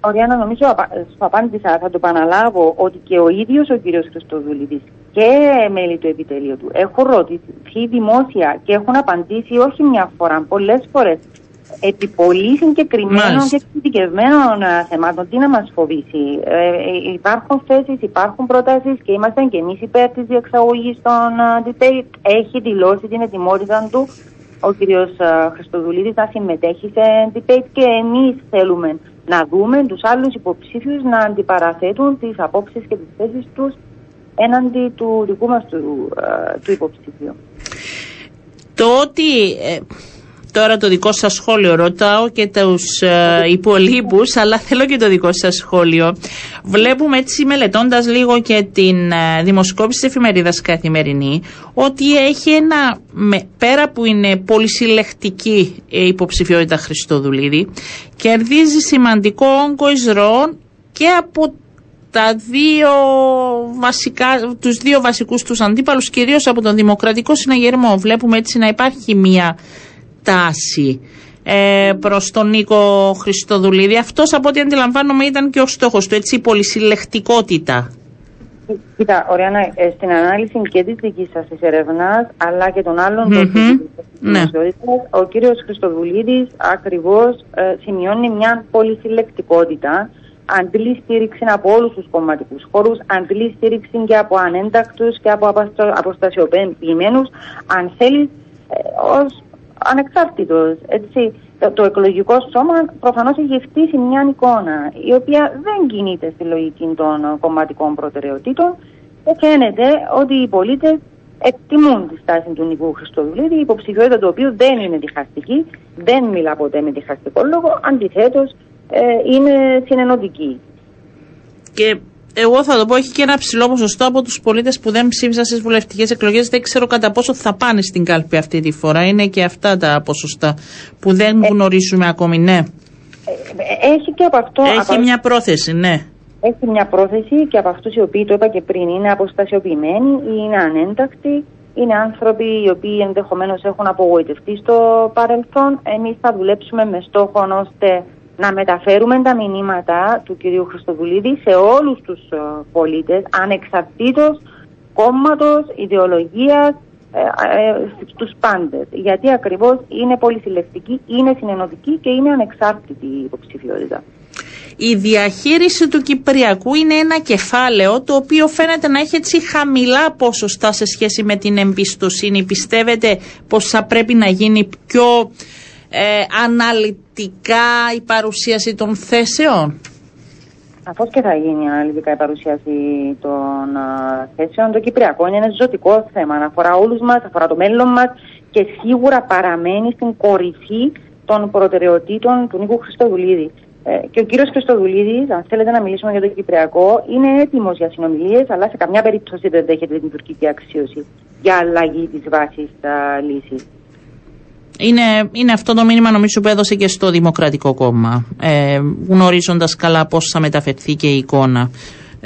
Ωραία, νομίζω σου απάντησα, θα το επαναλάβω, ότι και ο ίδιος ο κύριος Χριστοδουλίδης και μέλη του επιτελείου του έχουν ρωτηθεί δημόσια και έχουν απαντήσει όχι μια φορά, πολλές φορές επί πολύ συγκεκριμένων και εξειδικευμένων ε, θεμάτων. Τι να μας φοβήσει; Ε, ε, υπάρχουν θέσεις, υπάρχουν προτάσεις και είμαστε και εμείς υπέρ της διεξαγωγής των debate. Έχει δηλώσει την ετοιμότητα του ο κ. Χριστοδουλίδης να συμμετέχει σε debate και εμείς θέλουμε να δούμε τους άλλους υποψήφιους να αντιπαραθέτουν τις απόψεις και τις θέσεις τους έναντι του δικού μας του, του υποψήφιου. Το ότι τώρα το δικό σας σχόλιο. Ρωτάω και τους ε, υπολείπους, αλλά θέλω και το δικό σας σχόλιο. Βλέπουμε έτσι μελετώντας λίγο και την ε, δημοσκόπηση της εφημερίδας Καθημερινή, ότι έχει ένα, με, πέρα που είναι πολυσυλλεκτική η υποψηφιότητα Χριστοδουλίδη, κερδίζει σημαντικό όγκο εισρώων και από τα δύο βασικά, τους δύο βασικούς τους αντίπαλους, κυρίως από τον Δημοκρατικό Συναγερμό. Βλέπουμε έτσι να υπάρχει μια τάση ε, προς τον Νίκο Χριστοδουλίδη. Αυτός από ό,τι αντιλαμβάνομαι ήταν και ο στόχος του, έτσι, η πολυσυλλεκτικότητα. Κοίτα, ωραία, ε, στην ανάλυση και της δικής σας της έρευνας, αλλά και των άλλων mm-hmm. ναι. ο κύριος Χριστοδουλίδης ακριβώς ε, σημειώνει μια πολυσυλλεκτικότητα. Αντλεί στήριξη από όλους τους κομματικούς χώρους, αντλεί στήριξη και από ανέντακτους και από αποστασιοποιημένους, αν θέλεις, ε, ως ανεξάρτητος. Έτσι, το, το εκλογικό σώμα προφανώς έχει φτύσει μια εικόνα η οποία δεν κινείται στη λογική των κομματικών προτεραιοτήτων και φαίνεται ότι οι πολίτες εκτιμούν τη στάση του Νικού Χριστοδουλίδη, η υποψηφιότητα του οποίου δεν είναι διχαστική, δεν μιλά ποτέ με διχαστικό λόγο, αντιθέτως ε, είναι συνενωτική. Και εγώ θα το πω, έχει και ένα ψηλό ποσοστό από τους πολίτες που δεν ψήφισαν στις βουλευτικές εκλογές. Δεν ξέρω κατά πόσο θα πάνε στην κάλπη αυτή τη φορά. Είναι και αυτά τα ποσοστά που δεν ε, γνωρίζουμε ακόμη, ναι. Ε, έχει και από αυτό. Έχει μια πρόθεση, ναι. Έχει μια πρόθεση και από αυτούς οι οποίοι το είπα και πριν είναι αποστασιοποιημένοι ή είναι ανέντακτοι. Είναι άνθρωποι οι οποίοι ενδεχομένως έχουν απογοητευτεί στο παρελθόν. Εμείς θα δουλέψουμε με στόχο ώστε να μεταφέρουμε τα μηνύματα του κυρίου Χριστοδουλίδη σε όλους τους ε, πολίτες ανεξαρτήτως κόμματος, ιδεολογίας, ε, ε, στους πάντες. Γιατί ακριβώς είναι πολυσυλλεκτική, είναι συνενωτική και είναι ανεξάρτητη η υποψηφιότητα. Η διαχείριση του Κυπριακού είναι ένα κεφάλαιο το οποίο φαίνεται να έχει έτσι χαμηλά ποσοστά σε σχέση με την εμπιστοσύνη. Πιστεύετε πως θα πρέπει να γίνει πιο ε, αναλυτικά η παρουσίαση των θέσεων; Σαφώς και θα γίνει αναλυτικά η παρουσίαση των α, θέσεων. Το Κυπριακό είναι ένα ζωτικό θέμα. Αφορά όλους μας, αφορά το μέλλον μας και σίγουρα παραμένει στην κορυφή των προτεραιοτήτων του Νίκου Χριστοδουλίδη. Ε, και ο κύριος Χριστοδουλίδης, αν θέλετε να μιλήσουμε για το Κυπριακό, είναι έτοιμος για συνομιλίες, αλλά σε καμιά περίπτωση δεν δέχεται την τουρκική αξίωση για αλλαγή της βάσης λύση. Είναι, είναι αυτό το μήνυμα νομίζω που έδωσε και στο Δημοκρατικό Κόμμα, ε, γνωρίζοντας καλά πώς θα μεταφερθεί και η εικόνα.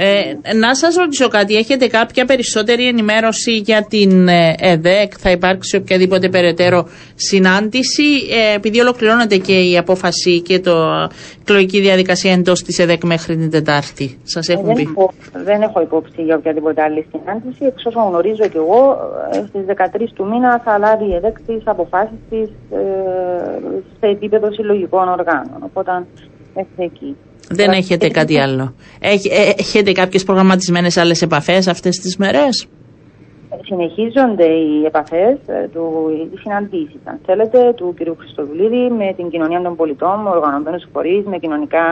Ε, να σας ρωτήσω κάτι, έχετε κάποια περισσότερη ενημέρωση για την ε, ΕΔΕΚ, θα υπάρξει οποιαδήποτε περαιτέρω συνάντηση, ε, επειδή ολοκληρώνεται και η απόφαση και το εκλογική διαδικασία εντός της ΕΔΕΚ μέχρι την Τετάρτη. Σας έχουν δεν πει. Έχω, δεν έχω υπόψη για οποιαδήποτε άλλη συνάντηση, εξ όσων γνωρίζω και εγώ, ε, στις 13 του μήνα θα λάβει η ΕΔΕΚ τις αποφάσεις της ε, σε επίπεδο συλλογικών οργάνων, οπότε μέχρι εκεί. Δεν έχετε κάτι άλλο. Έχετε κάποιες προγραμματισμένες άλλες επαφές αυτές τις μέρες; Συνεχίζονται οι επαφές, οι συναντήσεις, αν θέλετε, του κ. Χριστοδουλίδη με την κοινωνία των πολιτών, με οργανωμένους φορείς, με κοινωνικά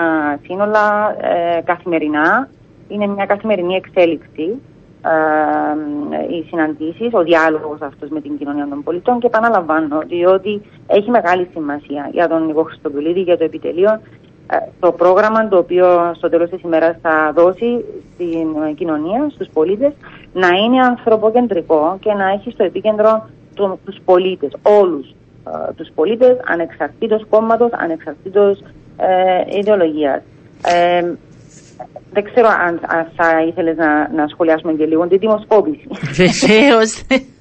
σύνολα, ε, καθημερινά. Είναι μια καθημερινή εξέλιξη ε, οι συναντήσεις, ο διάλογος αυτός με την κοινωνία των πολιτών και επαναλαμβάνω διότι έχει μεγάλη σημασία για τον Νίκο Χριστοδουλίδη, για το επιτελείο ε, το πρόγραμμα το οποίο στο τέλος της ημέρας θα δώσει στην κοινωνία, στους πολίτες, να είναι ανθρωποκεντρικό και να έχει στο επίκεντρο του, τους πολίτες, όλους ε, τους πολίτες, ανεξαρτήτως κόμματος, ανεξαρτήτως ε, ιδεολογίας. Ε, δεν ξέρω αν, θα ήθελες να, να σχολιάσουμε και λίγο την δημοσκόπηση. Βεβαίως.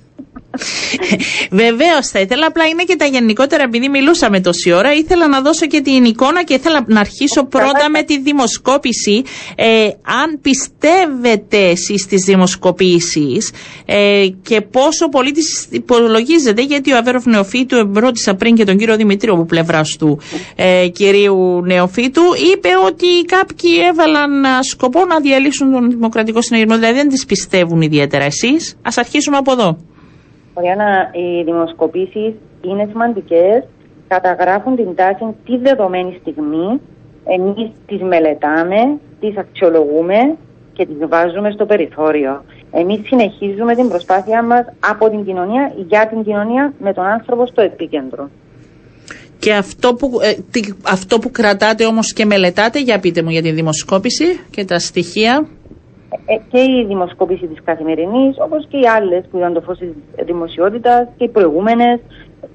Βεβαίως θα ήθελα, απλά είναι και τα γενικότερα, επειδή μιλούσαμε τόση ώρα, ήθελα να δώσω και την εικόνα και ήθελα να αρχίσω πρώτα με τη δημοσκόπηση. Ε, αν πιστεύετε εσείς στις δημοσκοπήσεις ε, και πόσο πολίτη υπολογίζεται, γιατί ο Αβέροφ Νεοφίτου, ρώτησα πριν και τον κύριο Δημητρίου από πλευράς του ε, κυρίου Νεοφίτου, είπε ότι κάποιοι έβαλαν σκοπό να διαλύσουν τον Δημοκρατικό Συναγερμό. Δηλαδή δεν τις πιστεύουν ιδιαίτερα εσείς. Α αρχίσουμε από εδώ. Ωριάννα, οι δημοσκοπήσεις είναι σημαντικές, καταγράφουν την τάση τη δεδομένη στιγμή. Εμείς τις μελετάμε, τις αξιολογούμε και τις βάζουμε στο περιθώριο. Εμείς συνεχίζουμε την προσπάθειά μας από την κοινωνία για την κοινωνία με τον άνθρωπο στο επίκεντρο. Και αυτό που, ε, αυτό που κρατάτε όμως και μελετάτε, για πείτε μου για τη δημοσκόπηση και τα στοιχεία. Ε, και η δημοσκόπηση της καθημερινής, όπως και οι άλλες που ήταν το φως της δημοσιότητας και οι προηγούμενες,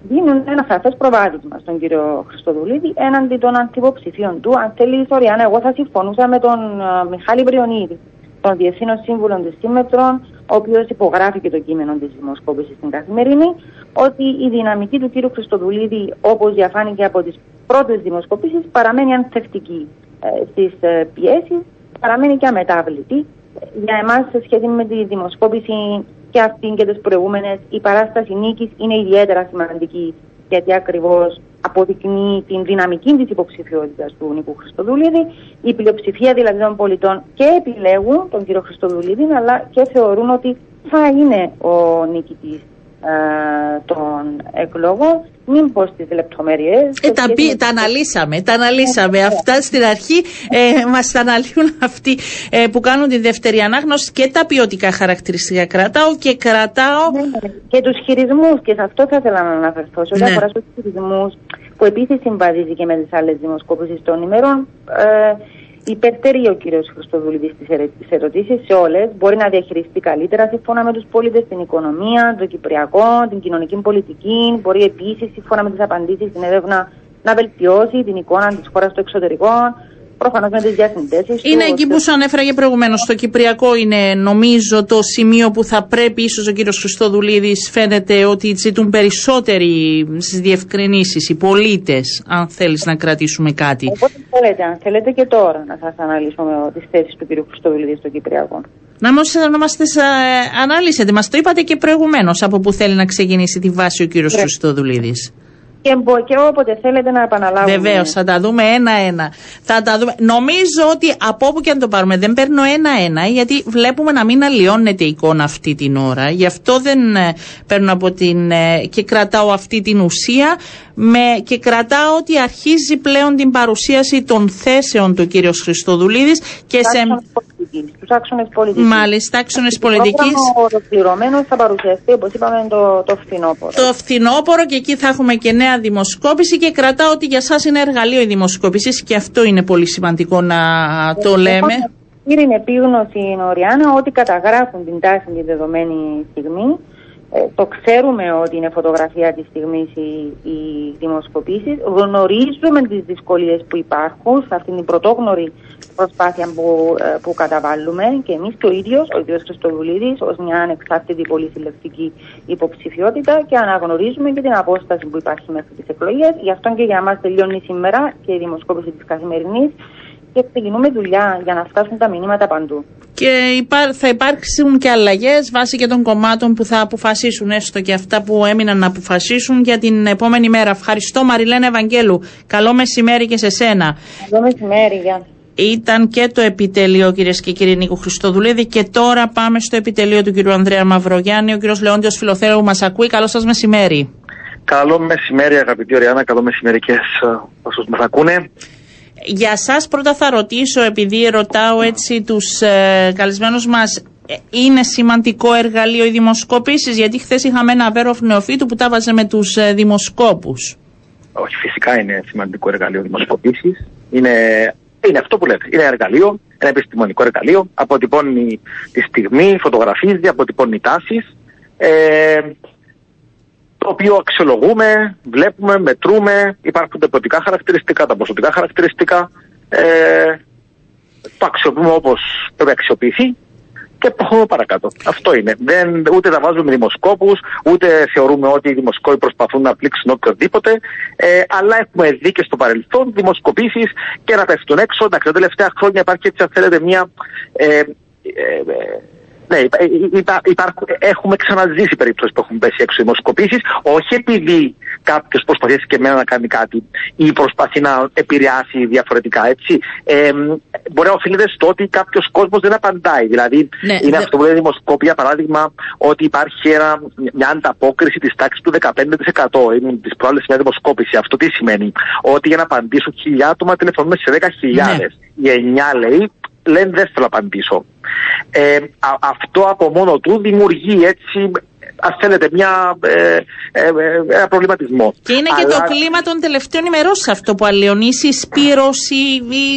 δίνουν ένα σαφές προβάδισμα στον κύριο Χριστοδουλίδη έναντι των αντιποψηφίων του. Αν θέλει η Σοριάννα, εγώ θα συμφωνούσα με τον uh, Μιχάλη Μπριονίδη, τον Διευθύνων Σύμβουλων της Σύμμετρων, ο οποίος υπογράφει και το κείμενο της δημοσκόπησης στην καθημερινή, ότι η δυναμική του κύριου Χριστοδουλίδη, όπως διαφάνηκε από τις πρώτες δημοσκοπήσεις, παραμένει ανθεκτική ε, στις ε, πιέσεις, παραμένει και αμετάβλητη για εμάς σε σχέση με τη δημοσκόπηση και αυτή και τι προηγούμενες, η παράσταση νίκης είναι ιδιαίτερα σημαντική γιατί ακριβώς αποδεικνύει την δυναμική της υποψηφιότητας του Νίκου Χριστοδουλίδη. Η πλειοψηφία δηλαδή των πολιτών και επιλέγουν τον κύριο Χριστοδουλίδη, αλλά και θεωρούν ότι θα είναι ο νικητής ε, των εκλογών. Μην πω στις λεπτομέρειες. Ε, τα, τα αναλύσαμε. Τα αναλύσαμε. Ναι. Αυτά στην αρχή ε, μας τα αναλύουν αυτοί ε, που κάνουν τη δεύτερη ανάγνωση και τα ποιοτικά χαρακτηριστικά κρατάω και κρατάω. Ναι, ναι. Και τους χειρισμούς. Και σε αυτό θα ήθελα να αναφερθώ. Σε ό,τι ναι. αφορά στους χειρισμούς που επίσης συμβαδίζει και με τις άλλες δημοσκόπησει των ημερών. Ε, υπερτερεί ο κύριος Χριστοδουλίδης στις ερωτήσεις σε όλες. Μπορεί να διαχειριστεί καλύτερα σύμφωνα με τους πολίτες την οικονομία, το κυπριακό, την κοινωνική πολιτική. Μπορεί επίσης σύμφωνα με τις απαντήσεις στην έρευνα να βελτιώσει την εικόνα της χώρας στο εξωτερικό προφανώς με τι διασυνδέσει. Είναι εκεί που σου ανέφερα και προηγουμένως. Το Κυπριακό είναι νομίζω το σημείο που θα πρέπει ίσως ο κύριος Χριστοδουλίδης φαίνεται ότι ζητούν περισσότεροι στις διευκρινήσεις οι πολίτες, αν θέλεις να κρατήσουμε κάτι. Οπότε θέλετε, αν θέλετε και τώρα να σας αναλύσουμε τις θέσεις του κύριου Χριστοδουλίδη στο Κυπριακό. Να μας αναλύσετε. Μας το είπατε και προηγουμένως από που θέλει να ξεκινήσει τη βάση ο κύριος Χριστοδουλίδης. Και, μπο- και όποτε θέλετε να επαναλάβουμε. Βεβαίως, θα τα δούμε ένα-ένα. Θα τα δούμε. Νομίζω ότι από όπου και αν το πάρουμε, δεν παίρνω ένα-ένα, γιατί βλέπουμε να μην αλλοιώνεται η εικόνα αυτή την ώρα. Γι' αυτό δεν ε, παίρνω από την. ε, και κρατάω αυτή την ουσία με, και κρατάω ότι αρχίζει πλέον την παρουσίαση των θέσεων του κύριος Χριστοδουλίδης και σε. Στους άξονες πολιτικής. Μάλιστα, άξονες Το πολιτικής. πρόγραμμα ολοκληρωμένος θα παρουσιαστεί, όπως είπαμε, το, το φθινόπωρο. Το φθινόπωρο και εκεί θα έχουμε και νέα δημοσκόπηση και κρατάω ότι για σας είναι εργαλείο η δημοσκόπηση και αυτό είναι πολύ σημαντικό να το λέμε. Έχω την επίγνωση, Νοριάννα, ότι καταγράφουν την τάση τη δεδομένη στιγμή. Ε, το ξέρουμε ότι είναι φωτογραφία της στιγμής οι, οι δημοσκοπήσεις. Γνωρίζουμε τις δυσκολίες που υπάρχουν σε αυτήν την πρωτόγνωρη προσπάθεια που, ε, που καταβάλουμε και εμείς και ο ίδιος, ο ίδιος Χριστοδουλίδης, ως μια ανεξάρτητη πολυσυλλεκτική υποψηφιότητα και αναγνωρίζουμε και την απόσταση που υπάρχει μέχρι τις εκλογές. Γι' αυτό και για μας τελειώνει σήμερα και η δημοσκόπηση της καθημερινής και ξεκινούμε δουλειά για να φτάσουν τα μηνύματα παντού. Και υπά- θα υπάρξουν και αλλαγές βάσει και των κομμάτων που θα αποφασίσουν, έστω και αυτά που έμειναν να αποφασίσουν για την επόμενη μέρα. Ευχαριστώ, Μαριλένα Ευαγγέλου. Καλό μεσημέρι και σε σένα. Καλό μεσημέρι, γεια. Ήταν και το επιτελείο, κυρίες και κύριοι Νίκο Χριστοδουλίδη. Και τώρα πάμε στο επιτελείο του κύριου Ανδρέα Μαυρογιάννη. Ο κύριος Λεόντιος Φιλοθέου μας ακούει. Καλό σας μεσημέρι. Καλό μεσημέρι αγαπητή Ωριάννα, καλό μεσημέρι και σε όσους μας ακούνε. Για σας πρώτα θα ρωτήσω, επειδή ρωτάω έτσι τους ε, καλεσμένους μας, ε, είναι σημαντικό εργαλείο οι δημοσκοπήσεις, γιατί χθες είχαμε ένα βέρο νεοφύτου που τα βάζε με τους ε, δημοσκόπους. Όχι, φυσικά είναι σημαντικό εργαλείο δημοσκοπήσεις. Είναι, είναι αυτό που λέτε. Είναι εργαλείο, ένα επιστημονικό εργαλείο. Αποτυπώνει τη στιγμή, φωτογραφίζει, αποτυπώνει τάσεις. Ε, το οποίο αξιολογούμε, βλέπουμε, μετρούμε. Υπάρχουν τα ποιοτικά χαρακτηριστικά, τα ποσοτικά χαρακτηριστικά. Ε, το αξιοποιούμε όπως πρέπει να αξιοποιηθεί και προχωρούμε παρακάτω. Αυτό είναι. Δεν, ούτε τα βάζουμε δημοσκόπους, ούτε θεωρούμε ότι οι δημοσκόποι προσπαθούν να πλήξουν οποιοδήποτε. Ε, αλλά έχουμε δει και στο παρελθόν δημοσκοπήσεις και να πέφτουν έξω. Εντάξει, τα τελευταία χρόνια υπάρχει έτσι, αν θέλετε, μια. Ε, ε, ε, ναι, υπά- υπά- υπάρχουν- έχουμε ξαναζήσει περιπτώσει που έχουν πέσει έξω δημοσκοπήσει, όχι επειδή κάποιος προσπαθεί και εμένα να κάνει κάτι ή προσπαθεί να επηρεάσει διαφορετικά, έτσι. Ε, μπορεί να οφείλεται στο ότι κάποιος κόσμος δεν απαντάει. Δηλαδή, Ναι, είναι δε- αυτό που λέει δημοσκόπη, για παράδειγμα, ότι υπάρχει ένα, μια ανταπόκριση της τάξης του 15%. Είναι τη προάλλες μια δημοσκόπηση. Αυτό τι σημαίνει, Ότι για να απαντήσουν χιλιά άτομα τηλεφωνούμε σε 10.000. Οι 9 λέει, λένε δεν θέλω να απαντήσω. Ε, α- αυτό από μόνο του δημιουργεί έτσι, αν θέλετε, μια, ε, ε, ε, ένα προβληματισμό. Και είναι και Αλλά- το κλίμα των τελευταίων ημερών σε αυτό που αλλοιώνει. Η συσπήρωση, η, η,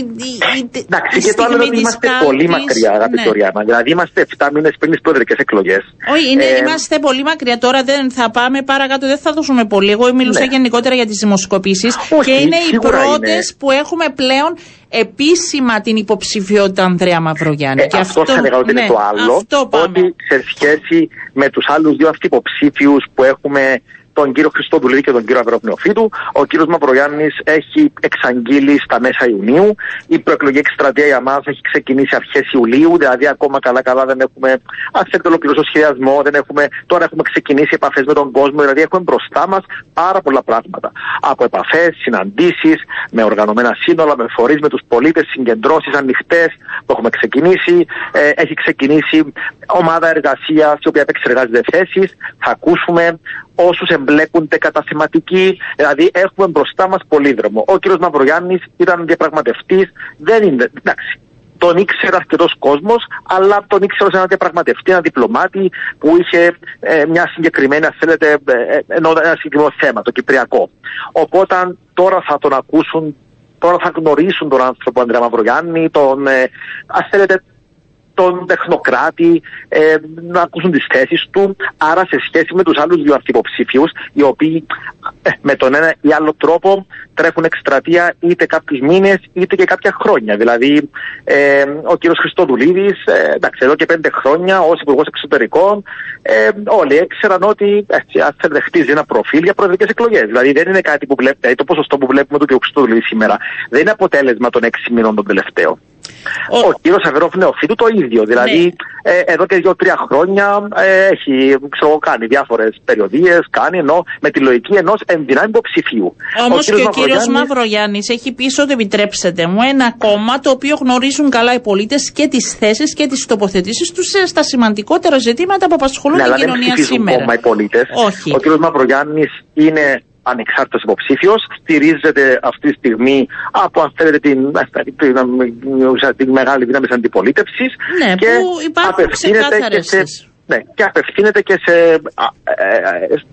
η, Εντάξει, η και το άλλο είναι στιγμή ότι της είμαστε κάλπης. πολύ μακριά, αγαπητή Ναι. Ωριάννα. Δηλαδή, είμαστε 7 μήνες πριν τις προεδρικές εκλογές. Όχι, είναι, Ε, είμαστε πολύ μακριά τώρα, δεν θα πάμε παρακάτω, δεν θα δώσουμε πολύ. Εγώ μιλούσα Ναι. γενικότερα για τις δημοσκοπήσεις Όχι, και είναι οι σίγουρα πρώτες είναι. που έχουμε πλέον επίσημα την υποψηφιότητα Ανδρέα Μαυρογιάννη. Ε, και αυτό θα έλεγα ότι ναι, είναι το άλλο. Αυτό πάμε. Ότι σε σχέση με τους άλλους δύο αυτυποψήφιου που έχουμε τον κύριο Χριστόδουλη και τον κύριο Αβεροπνεοφίτου. Ο κύριος Μαυρογιάννης έχει εξαγγείλει στα μέσα Ιουνίου. Η προεκλογική εκστρατεία για μας έχει ξεκινήσει αρχές Ιουλίου, δηλαδή ακόμα καλά-καλά δεν έχουμε αν θέλετε ολοκληρώσει το σχεδιασμό, δεν έχουμε, τώρα έχουμε ξεκινήσει επαφές με τον κόσμο, δηλαδή έχουμε μπροστά μας πάρα πολλά πράγματα. Από επαφές, συναντήσεις, με οργανωμένα σύνολα, με φορείς, με τους πολίτες, συγκεντρώσεις ανοιχτές που έχουμε ξεκινήσει. Ε, έχει ξεκινήσει ομάδα εργασίας η οποία επεξεργάζεται θέσεις. Θα ακούσουμε όσους εμπλέκονται κατά θεματική. Δηλαδή έχουμε μπροστά μας πολύδρομο. Ο κ. Μαυρογιάννη ήταν διαπραγματευτής. Δεν είναι. Εντάξει, τον ήξερε αρκετός κόσμος, αλλά τον ήξερε ως ένα διαπραγματευτή, ένα διπλωμάτη που είχε ε, μια συγκεκριμένη, αν θέλετε, ε, ενώ ένα συγκεκριμένο θέμα, το κυπριακό. Οπότε τώρα θα τον ακούσουν, τώρα θα γνωρίσουν τον άνθρωπο Ανδρέα Μαυρογιάννη, τον, ε, αν θέλετε, τον τεχνοκράτη, ε, να ακούσουν τις θέσεις του. Άρα σε σχέση με τους άλλους δύο αυτυποψήφιους, οι οποίοι ε, με τον ένα ή άλλο τρόπο τρέχουν εκστρατεία είτε κάποιους μήνες είτε και κάποια χρόνια. Δηλαδή ε, ο κύριος Χριστοδουλίδης, ε, εντάξει, εδώ και πέντε χρόνια ως υπουργός Εξωτερικών, ε, όλοι ήξεραν ότι έτσι, αν θέλετε χτίζει ένα προφίλ για προεδρικές εκλογές. Δηλαδή δεν είναι κάτι που βλέπετε, το ποσοστό που βλέπουμε του κ. Χριστοδουλίδη σήμερα δεν είναι αποτέλεσμα των έξι μήνων των τελευταίων. Ο, ο κύριος Αβερόφ Νεοφίτου το ίδιο. Δηλαδή, Ναι. ε, εδώ και δύο-τρία χρόνια ε, έχει ξέρω, κάνει διάφορες περιοδίες, κάνει ενώ με τη λογική ενός ενδυνάμει υποψηφίου. Όμως και ο κύριος Μαυρογιάννης- Μαυρογιάννης έχει πει ότι επιτρέψτε μου ένα κόμμα το οποίο γνωρίζουν καλά οι πολίτες και τις θέσεις και τις τοποθετήσεις τους στα σημαντικότερα ζητήματα που απασχολούν Ναι, την αλλά δεν κοινωνία ψηφίζουν σήμερα. κόμμα οι πολίτες. Όχι. Ο κ. Μαυρογιάννης είναι ανεξάρτητος υποψήφιος, στηρίζεται αυτή τη στιγμή από αν θέλετε την, την, την, την μεγάλη δύναμη της αντιπολίτευσης Ναι, και που υπάρχουν απευθύνεται και ξεκάθαρες σε, θέσεις. ναι, και απευθύνεται και σε α, ε,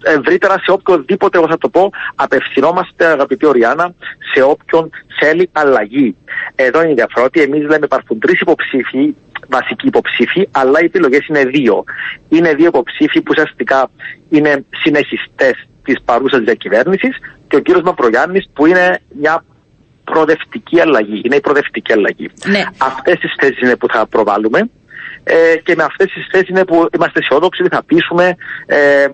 ε, ευρύτερα σε οποιοδήποτε, εγώ θα το πω, απευθυνόμαστε αγαπητή Οριάννα, σε όποιον θέλει αλλαγή. Εδώ είναι η διαφορά ότι εμείς λέμε υπάρχουν τρεις υποψήφοι, βασικοί υποψήφοι, αλλά οι επιλογές είναι δύο. Είναι δύο υποψήφοι που ουσιαστικά είναι συνεχιστές της παρούσας διακυβέρνησης και ο κύριος Μαυρογιάννης που είναι μια προοδευτική αλλαγή. Είναι η προοδευτική αλλαγή. Ναι. Αυτές τις θέσεις είναι που θα προβάλλουμε ε, και με αυτές τις θέσεις είναι που είμαστε αισιόδοξοι ότι θα πείσουμε ε,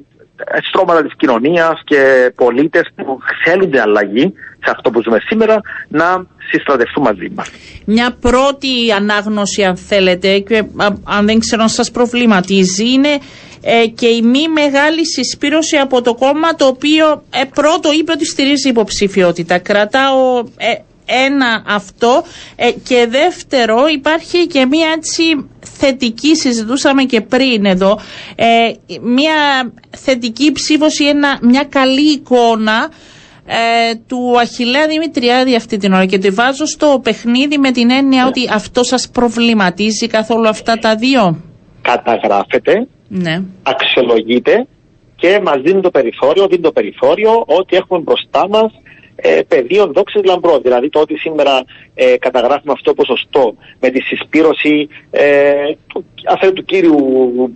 στρώματα της κοινωνίας και πολίτες που θέλουν την αλλαγή σε αυτό που ζούμε σήμερα να συστρατευτούν μαζί μας. Μια πρώτη ανάγνωση αν θέλετε και α, αν δεν ξέρω αν σας προβληματίζει είναι ε, και η μη μεγάλη συσπήρωση από το κόμμα το οποίο ε, πρώτο είπε ότι στηρίζει υποψηφιότητα. Κρατάω ε, ένα αυτό ε, και δεύτερο υπάρχει και μία έτσι θετική συζητούσαμε και πριν εδώ ε, μία θετική ψήφωση ένα, μια καλή εικόνα ε, του Αχιλέα Δημητριάδη αυτή την ώρα και τη βάζω στο παιχνίδι με την έννοια ότι αυτό σας προβληματίζει καθόλου αυτά τα δύο; Καταγράφεται Ναι. αξιολογείται και μας δίνει το περιθώριο, δίνει το περιθώριο ότι έχουμε μπροστά μας ε, πεδίο δόξης λαμπρό. Δηλαδή το ότι σήμερα ε, καταγράφουμε αυτό το ποσοστό με τη συσπήρωση ε, του, αφού του κύριου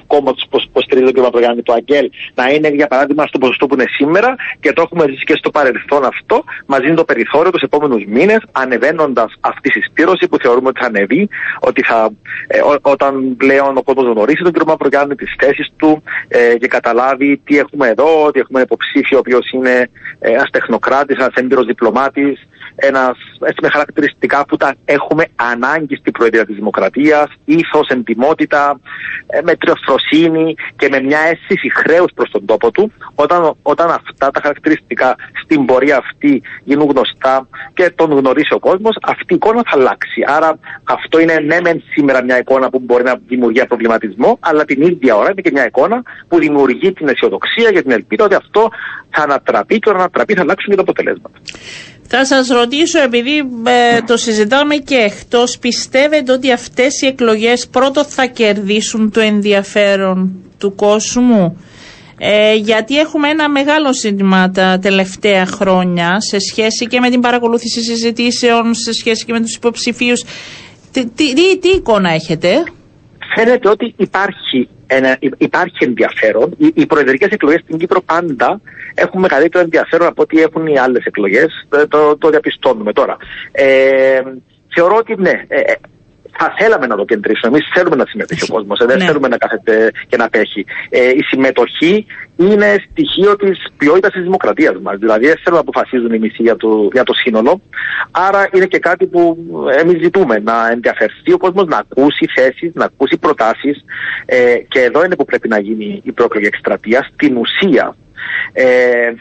κόμματος που υποστηρίζει τον κ. Μαυρογιάννη, του Αγγέλ, να είναι για παράδειγμα στο ποσοστό που είναι σήμερα και το έχουμε ζήσει και στο παρελθόν αυτό, μας δίνει το περιθώριο τους επόμενους μήνες ανεβαίνοντας αυτή η συσπήρωση που θεωρούμε ότι θα ανεβεί, ότι θα, ε, ό- όταν πλέον ο κόσμος γνωρίσει τον κ. Μαυρογιάννη, τις θέσεις του ε, και καταλάβει τι έχουμε εδώ, ότι έχουμε ένα υποψήφιο ο οποίος είναι ε, ένας τεχνοκράτης, ένας έμπειρος διπλωμάτης, ένας έτσι, με χαρακτηριστικά που τα έχουμε ανάγκη στην προεδρία της δημοκρατίας, ήθος, εντιμότητα, ε, με τριοφροσύνη και με μια αίσθηση χρέους προς τον τόπο του, όταν, όταν αυτά τα χαρακτηριστικά στην πορεία αυτή γίνουν γνωστά και τον γνωρίσει ο κόσμος, αυτή η εικόνα θα αλλάξει. Άρα αυτό είναι ναι μεν σήμερα μια εικόνα που μπορεί να δημιουργεί προβληματισμό, αλλά την ίδια ώρα είναι και μια εικόνα που δημιουργεί την αισιοδοξία και την ελπίδα ότι αυτό θα ανατραπεί και όταν ανατραπεί θα αλλάξουν και τα αποτελέσματα. Θα σας ρωτήσω, επειδή ε, το συζητάμε και εκτός, πιστεύετε ότι αυτές οι εκλογές πρώτο θα κερδίσουν το ενδιαφέρον του κόσμου; Ε, γιατί έχουμε ένα μεγάλο ζήτημα τα τελευταία χρόνια σε σχέση και με την παρακολούθηση συζητήσεων, σε σχέση και με τους υποψηφίους. Τι, τι, τι, τι εικόνα έχετε; Φαίνεται ότι υπάρχει, ένα, υπάρχει ενδιαφέρον. Οι, οι προεδρικές εκλογές στην Κύπρο πάντα έχουν μεγαλύτερο ενδιαφέρον από ό,τι έχουν οι άλλες εκλογές. Το, το, το διαπιστώνουμε τώρα. Ε, θεωρώ ότι ναι, ε, ε, θα θέλαμε να το κεντρήσουμε. Εμείς θέλουμε να συμμετέχει ο κόσμος. δεν Ναι. θέλουμε να κάθεται και να πέχει. Ε, η συμμετοχή είναι στοιχείο της ποιότητας της δημοκρατίας μας. Δηλαδή, δεν θέλουν να αποφασίζουν οι μισοί για το, για το σύνολο. Άρα, είναι και κάτι που εμείς ζητούμε. Να ενδιαφερθεί ο κόσμος, να ακούσει θέσεις, να ακούσει προτάσεις. Ε, και εδώ είναι που πρέπει να γίνει η πρόκληση εκστρατείας. Στην ουσία, ε, ε,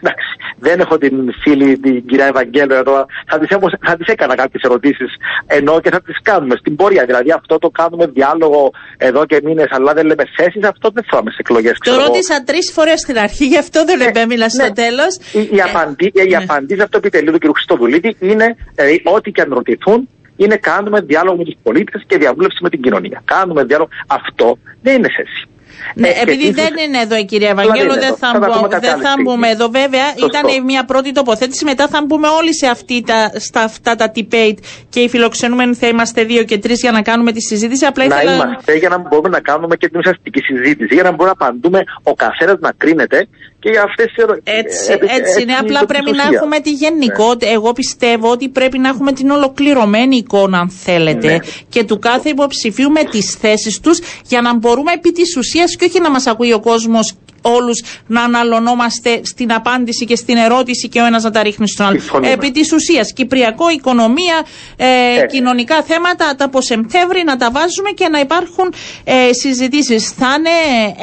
εντάξει, δεν έχω την φίλη την κυρία Ευαγγέλου εδώ. Θα της, έχω- θα της έκανα κάποιες ερωτήσεις ενώ και θα τις κάνουμε στην πορεία. Δηλαδή αυτό το κάνουμε διάλογο εδώ και μήνες αλλά δεν λέμε θέσεις. Αυτό δεν θέλουμε σε εκλογές. Το ξέρω εγώ. ρώτησα τρεις φορές στην αρχή, γι' αυτό δεν επέμεινα στο ναι. τέλος. Η, η, Ε, απαντή, η ναι. απαντήση αυτό επιτελείου του κ. Χριστοδουλίδη είναι ε, ό,τι και αν ρωτηθούν είναι κάνουμε διάλογο με τους πολίτες και διαβούλευση με την κοινωνία. Κάνουμε διάλογο. Αυτό δεν είναι θέση. Ναι, Ε, και επειδή ίσως- δεν είναι εδώ η κυρία Αλλά Ευαγγέλου, δεν είναι δεν εδώ. θα, Θα τα μπω- πούμε κάποια δεν άλλη θα στιγμή. μπούμε εδώ. Βέβαια, Σωστό. ήταν μια πρώτη τοποθέτηση. Μετά θα μπούμε όλοι σε αυτή τα, στα αυτά τα debate και οι φιλοξενούμενοι θα είμαστε δύο και τρεις για να κάνουμε τη συζήτηση. Απλά να ήθελα. είμαστε για να μπορούμε να κάνουμε και την ουσιαστική συζήτηση, για να μπορούμε να απαντούμε ο καθένας να κρίνεται και για αυτές τις ερωτήσει. Έτσι, έτσι είναι. Απλά πρέπει να έχουμε τη γενικότητα. Εγώ πιστεύω ότι πρέπει να έχουμε την ολοκληρωμένη εικόνα, αν θέλετε, Ναι. και του κάθε υποψηφίου με τις θέσεις τους, για να μπορούμε επί της ουσίας και όχι να μας ακούει ο κόσμος όλους να αναλωνόμαστε στην απάντηση και στην ερώτηση και ο ένας να τα ρίχνει στον άλλο. Συμφωνούμε. Επί της ουσίας, Κυπριακό, οικονομία, ε, κοινωνικά θέματα, τα από Σεπτέμβρη να τα βάζουμε και να υπάρχουν ε, συζητήσεις. Θα είναι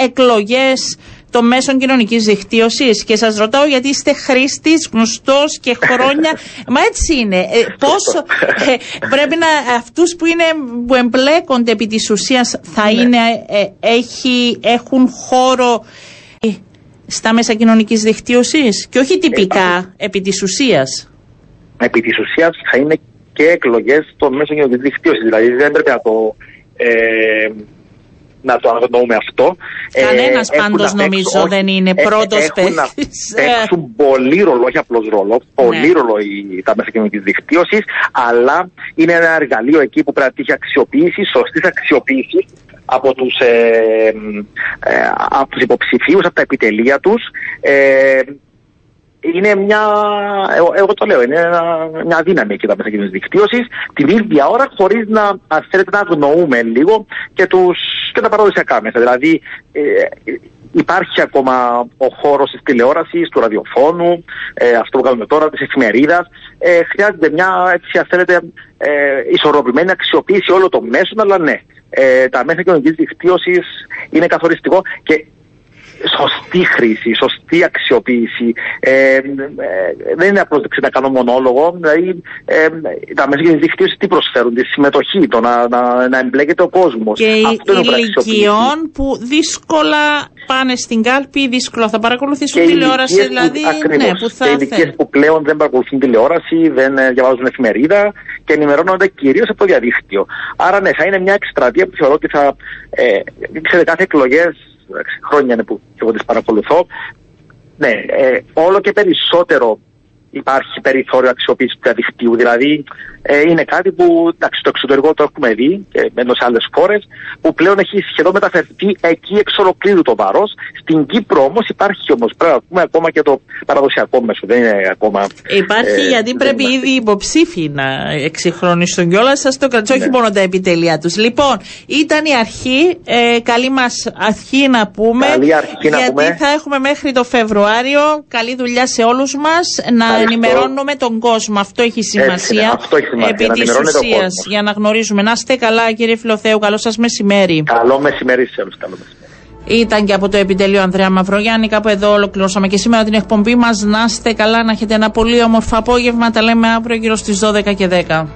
εκλογές των μέσων κοινωνικής δικτύωσης. Και σας ρωτάω γιατί είστε χρήστης, γνωστός και χρόνια. Μα έτσι είναι. Ε, πόσο ε, πρέπει να αυτούς που, είναι, που εμπλέκονται επί της ουσίας θα είναι, ε, έχει, έχουν χώρο ε, στα μέσα κοινωνικής δικτύωσης; Και όχι τυπικά επί της ουσίας. Επί της ουσίας θα είναι και εκλογές των μέσων κοινωνικής δικτύωσης. Δηλαδή δεν πρέπει να το. Ε, να το αγνοούμε αυτό. Κανένας Ε, πάντως έχουν να νομίζω παίξουν- δεν είναι ε, πρώτος έχουν να παίκτης. παίξουν πολύ ρόλο, όχι απλώς ρόλο, πολύ Ναι. ρόλο οι, τα μέσα κοινωνικής δικτύωσης, αλλά είναι ένα εργαλείο εκεί που πρέπει να τύχει αξιοποίηση, σωστής αξιοποίηση από τους, ε, ε, από τους υποψηφίους, από τα επιτελεία τους. Ε, είναι μια, εγώ, εγώ το λέω, είναι ένα- μια δύναμη εκεί τα μέσα κοινωνική δικτύωσης. Την ίδια ώρα, χωρίς να αν θέλετε να αγνοούμε λίγο και, τους, και τα παραδοσιακά μέσα. Δηλαδή, ε, υπάρχει ακόμα ο χώρος της τηλεόρασης, του ραδιοφώνου, ε, αυτό που κάνουμε τώρα, της εφημερίδας. Ε, χρειάζεται μια, έτσι, αν θέλετε, ε, ισορροπημένη αξιοποίηση όλων των μέσων, αλλά ναι. Ε, τα μέσα κοινωνικής δικτύωσης είναι καθοριστικό και σωστή χρήση, σωστή αξιοποίηση. Ε, ε, δεν είναι απλώ να κάνω μονόλογο. Δηλαδή, ε, τα μέσα για δικτύωση τι προσφέρουν, τη συμμετοχή, το να, να, να εμπλέκεται ο κόσμος. και ηλικιών που δύσκολα πάνε στην κάλπη, δύσκολα θα παρακολουθήσουν τηλεόραση. Δηλαδή, ναι, που θα και ηλικίες θέλουν. που πλέον δεν παρακολουθούν τηλεόραση, δεν ε, διαβάζουν εφημερίδα και ενημερώνονται κυρίως από το διαδίκτυο. Άρα, ναι, θα είναι μια εκστρατεία που θεωρώ ότι θα. Ε, ξέρετε, κάθε εκλογές, χρόνια είναι που και εγώ τις παρακολουθώ. Ναι, ε, όλο και περισσότερο υπάρχει περιθώριο αξιοποίησης του διαδικτύου. Δηλαδή, ε, είναι κάτι που εντάξει, στο εξωτερικό το έχουμε δει και μένω σε άλλες χώρες, που πλέον έχει σχεδόν μεταφερθεί εκεί εξ ολοκλήρου το βάρος. Στην Κύπρο όμως υπάρχει όμως, πρέπει να πούμε ακόμα και το παραδοσιακό μέσο. Δεν είναι ακόμα. Υπάρχει ε, γιατί δεν πρέπει είμαστε. ήδη οι υποψήφοι να εξυγχρονιστούν κιόλας. Σας το κρατήσω, όχι Ναι. μόνο τα επιτελεία τους. Λοιπόν, ήταν η αρχή. Ε, καλή μας αρχή να πούμε. Καλή αρχή να γιατί πούμε. θα έχουμε μέχρι το Φεβρουάριο. Καλή δουλειά σε όλους μας να Ευχαριστώ. ενημερώνουμε τον κόσμο. Αυτό έχει σημασία. είναι. Αυτό έχει σημασία, Επί να της ενημερώνεται ο ουσίας. κόσμος. Για να γνωρίζουμε. Να είστε καλά, κύριε Φιλοθέου. Καλό σας μεσημέρι. Καλό μεσημέρι σε όλους. Καλό μεσημέρι. Ήταν και από το επιτελείο Ανδρέα Μαυρογιάννη. Κάπου εδώ ολοκληρώσαμε και σήμερα την εκπομπή μας. Να είστε καλά, να έχετε ένα πολύ όμορφο απόγευμα. Τα λέμε αύριο γύρω στις 12 και 10.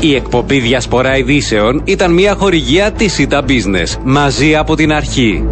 Η εκπομπή Διασπορά Ειδήσεων ήταν μια χορηγία της ΣΥΤΑ Business. Μαζί από την αρχή.